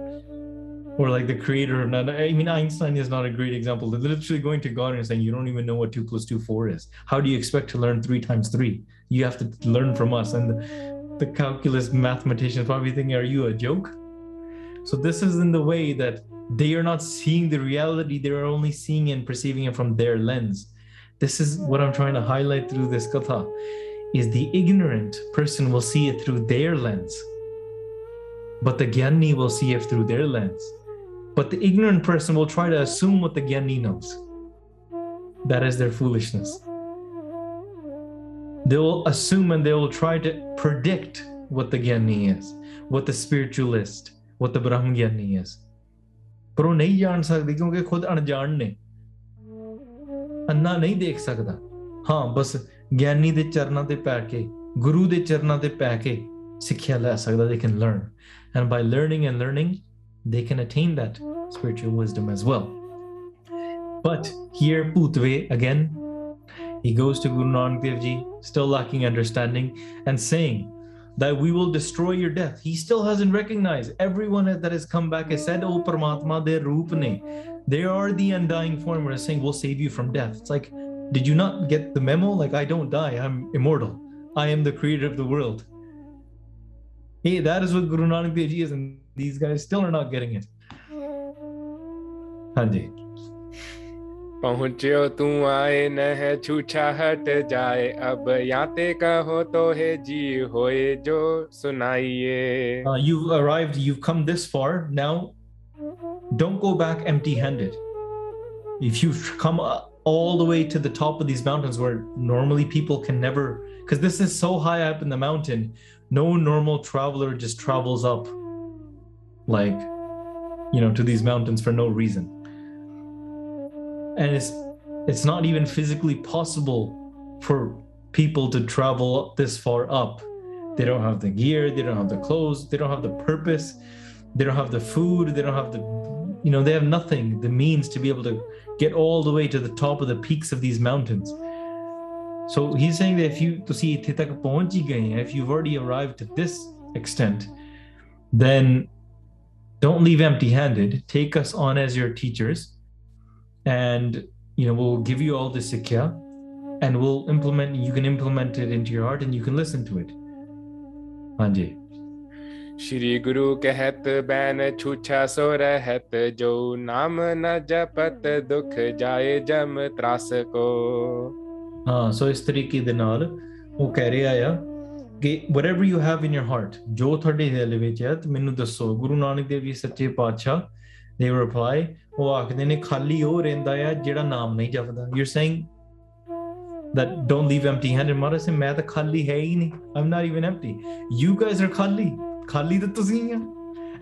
or like the creator of not I mean Einstein is not a great example. They're literally going to God and saying you don't even know what two plus two four is. How do you expect to learn three times three? You have to learn from us. And the, the calculus mathematicians probably thinking, are you a joke? So this is in the way that they are not seeing the reality, they are only seeing and perceiving it from their lens. This is what I'm trying to highlight through this katha is the ignorant person will see it through their lens. But the Gyani will see it through their lens. But the ignorant person will try to assume what the Gyani knows. That is their foolishness. They will assume and they will try to predict what the Gyani is, what the spiritualist, what the Brahman Gyani is. ਪਰ ਉਹ ਨਹੀਂ ਜਾਣ ਸਕਦੇ ਕਿਉਂਕਿ ਖੁਦ ਅਣਜਾਣ ਨੇ ਅੰਨਾ ਨਹੀਂ ਦੇਖ ਸਕਦਾ ਹਾਂ ਬਸ ਗਿਆਨੀ ਦੇ ਚਰਨਾਂ ਤੇ ਪੈ ਕੇ ਗੁਰੂ ਦੇ ਚਰਨਾਂ ਤੇ ਪੈ ਕੇ ਸਿੱਖਿਆ ਲੈ ਸਕਦਾ they can learn and by learning and learning they can attain that spiritual wisdom as well but here Putve again he goes to Guru Nanak Dev Ji still lacking understanding and saying that we will destroy your death. He still hasn't recognized. Everyone that has come back has said oh Paramatma de roop ne they are the undying form where it's saying we'll save you from death it's like did you not get the memo? Like i don't die. I'm immortal. I am the creator of the world. Hey that is what guru nanak dev ji is and these guys still are not getting it. ਹਾਂਜੀ पहुँच्यो तू आए न है छूछा हट जाए अब याते कहो तो है जी होए जो सुनाइए uh, you've arrived you've come this far now don't go back empty handed if you've come uh, all the way to the top of these mountains where normally people can never because this is so high up in the mountain no normal traveler just travels up like you know to these mountains for no reason and it's it's not even physically possible for people to travel this far up. They don't have the gear, they don't have the clothes, they don't have the purpose, they don't have the food, they don't have the, you know, they have nothing, the means to be able to get all the way to the top of the peaks of these mountains. So he's saying that if you to see if you've already arrived to this extent, then don't leave empty handed. Take us on as your teachers and you know we'll give you all the sikya and we'll implement you can implement it into your heart and you can listen to it ਹਾਂਜੀ श्री गुरु कहत ban छूछा सो रहत जो नाम न जपत दुख जाए जम त्रास को ਹਾਂ ਸੋ ਇਸ ਤਰੀਕੇ ਦੇ ਨਾਲ ਉਹ ਕਹਿ ਰਿਹਾ ਆ ਕਿ whatever you have in your heart ਜੋ ਤੁਹਾਡੇ ਦਿਲ ਵਿੱਚ ਹੈ ਤੇ ਮੈਨੂੰ ਦੱਸੋ ਗੁਰੂ ਨਾਨਕ ਦੇਵ ਜੀ ਸੱਚੇ ਪਾਤਸ਼ਾਹ they reply ਉਹ ਆਖਦੇ ਨੇ ਖਾਲੀ ਉਹ ਰਹਿੰਦਾ ਆ ਜਿਹੜਾ ਨਾਮ ਨਹੀਂ ਜਪਦਾ you're saying that don't leave empty handed ਮਹਾਰਾਜ ਸੇ ਮੈਂ ਤਾਂ ਖਾਲੀ ਹੈ ਹੀ ਨਹੀਂ i'm not even empty you guys are ਖਾਲੀ ਖਾਲੀ ਤਾਂ ਤੁਸੀਂ ਆ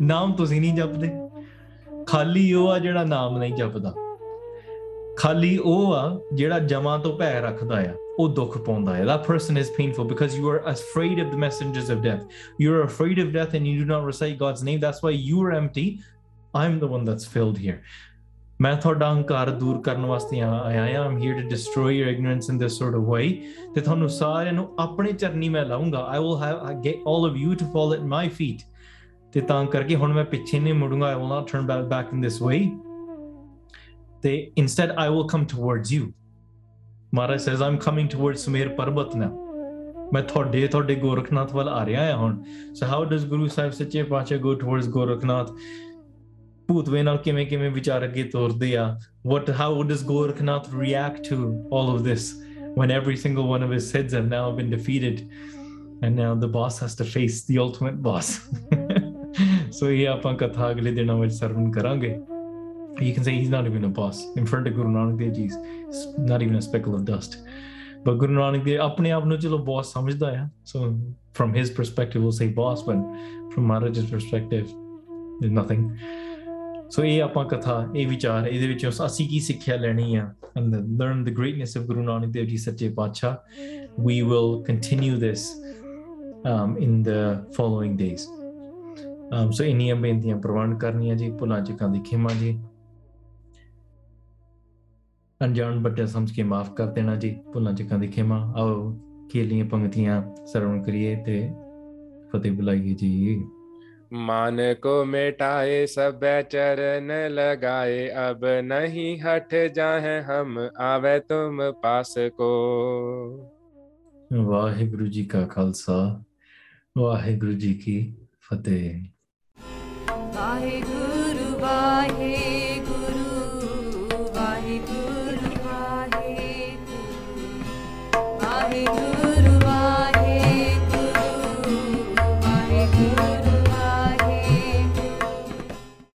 ਨਾਮ ਤੁਸੀਂ ਨਹੀਂ ਜਪਦੇ ਖਾਲੀ ਉਹ ਆ ਜਿਹੜਾ ਨਾਮ ਨਹੀਂ ਜਪਦਾ ਖਾਲੀ ਉਹ ਆ ਜਿਹੜਾ ਜਮਾਂ ਤੋਂ ਭੈ ਰੱਖਦਾ ਆ ਉਹ ਦੁੱਖ ਪਾਉਂਦਾ ਹੈ that person is painful because you are afraid of the messengers of death you're afraid of death and you do not recite God's name that's why you are empty I'm the one that's filled here ਮੈਂ ਤੁਹਾਡਾ ਹੰਕਾਰ ਦੂਰ ਕਰਨ ਵਾਸਤੇ ਆਇਆ ਆਇਆ I'm here to destroy your ignorance in this sort of way ਤੇ ਤੁਹਾਨੂੰ ਸਾਰਿਆਂ ਨੂੰ ਆਪਣੇ ਚਰਨੀ ਮੈਂ ਲਾਉਂਗਾ I will have get all of you to fall at my feet ਤੇ ਤਾਂ ਕਰਕੇ ਹੁਣ ਮੈਂ ਪਿੱਛੇ ਨਹੀਂ ਮੁੜੂੰਗਾ I will not turn back back in this way ਤੇ instead I will come towards you Maharaj says I'm coming towards Sumer Parbat ਨਾ ਮੈਂ ਤੁਹਾਡੇ ਤੁਹਾਡੇ ਗੋਰਖਨਾਥ ਵੱਲ ਆ ਰਿਹਾ ਹਾਂ ਹੁਣ ਸੋ ਹਾਊ ਡਸ ਗੁਰੂ ਸਾਹਿਬ ਸੱਚੇ ਪਾਤਸ਼ਾਹ ਗੋ ਟੁਵਰਡਸ ਗੋਰਖਨਾਥ Boothway ਨਾਲ ਕਿਵੇਂ ਕਿਵੇਂ ਵਿਚਾਰ what how does Gorakhnath react to all of this when every single one of his heads have now been defeated and now the boss has to face the ultimate boss? So ਇਹ ਆਪਾਂ ਕਥਾ ਅਗਲੇ ਦਿਨਾਂ ਵਿੱਚ ਸਰਵਨ ਕਰਾਂਗੇ you can say he's not even a boss. In front of Guru Nanak Dev Ji's not even a speckle of dust. But Guru Nanak Dev ਆਪਣੇ ਆਪ ਨੂੰ ਚਲੋ boss so from his perspective we'll say boss but from Maharaj's perspective there's nothing. So ਇਹ ਆਪਾਂ ਕਥਾ ਇਹ ਵਿਚਾਰ ਇਹਦੇ ਵਿੱਚ ਅਸੀਂ ਕੀ ਸਿੱਖਿਆ ਲੈਣੀ ਆ? And the, learn the greatness of Guru Nanak Dev Ji ਸੱਚੇ ਪਾਤਸ਼ਾਹ we will continue this um, in the following days. Um, so ਇੰਨੀਆਂ ਬੇਨਤੀਆਂ ਪ੍ਰਵਾਨ ਕਰਨੀਆਂ ਜੀ ਭੁੱਲਾਂ ਚੁੱਕਾਂ ਦੀ ਖਿਮਾ ਜੀ। ਅਣਜਾਣ ਬੱਟੇ ਸਮਝ ਕੇ ਮਾਫ ਕਰ ਦੇਣਾ ਜੀ ਭੁੱਲਾਂ ਚੁੱਕਾਂ ਦੀ ਖਿਮਾ। ਆਓ ਖੇਲੀਆਂ ਪੰਕਤੀਆਂ ਸਰਵਣ ਕਰੀਏ ਤੇ ਫਤਿਹ ਬੁਲਾਈਏ ਜੀ। मान को मेटाए सब चरण लगाए अब नहीं हट जाए हम आवे तुम पास को। वाहे गुरु जी का खालसा वाहे गुरु जी की फतेह। वाहिगुरु वाहे।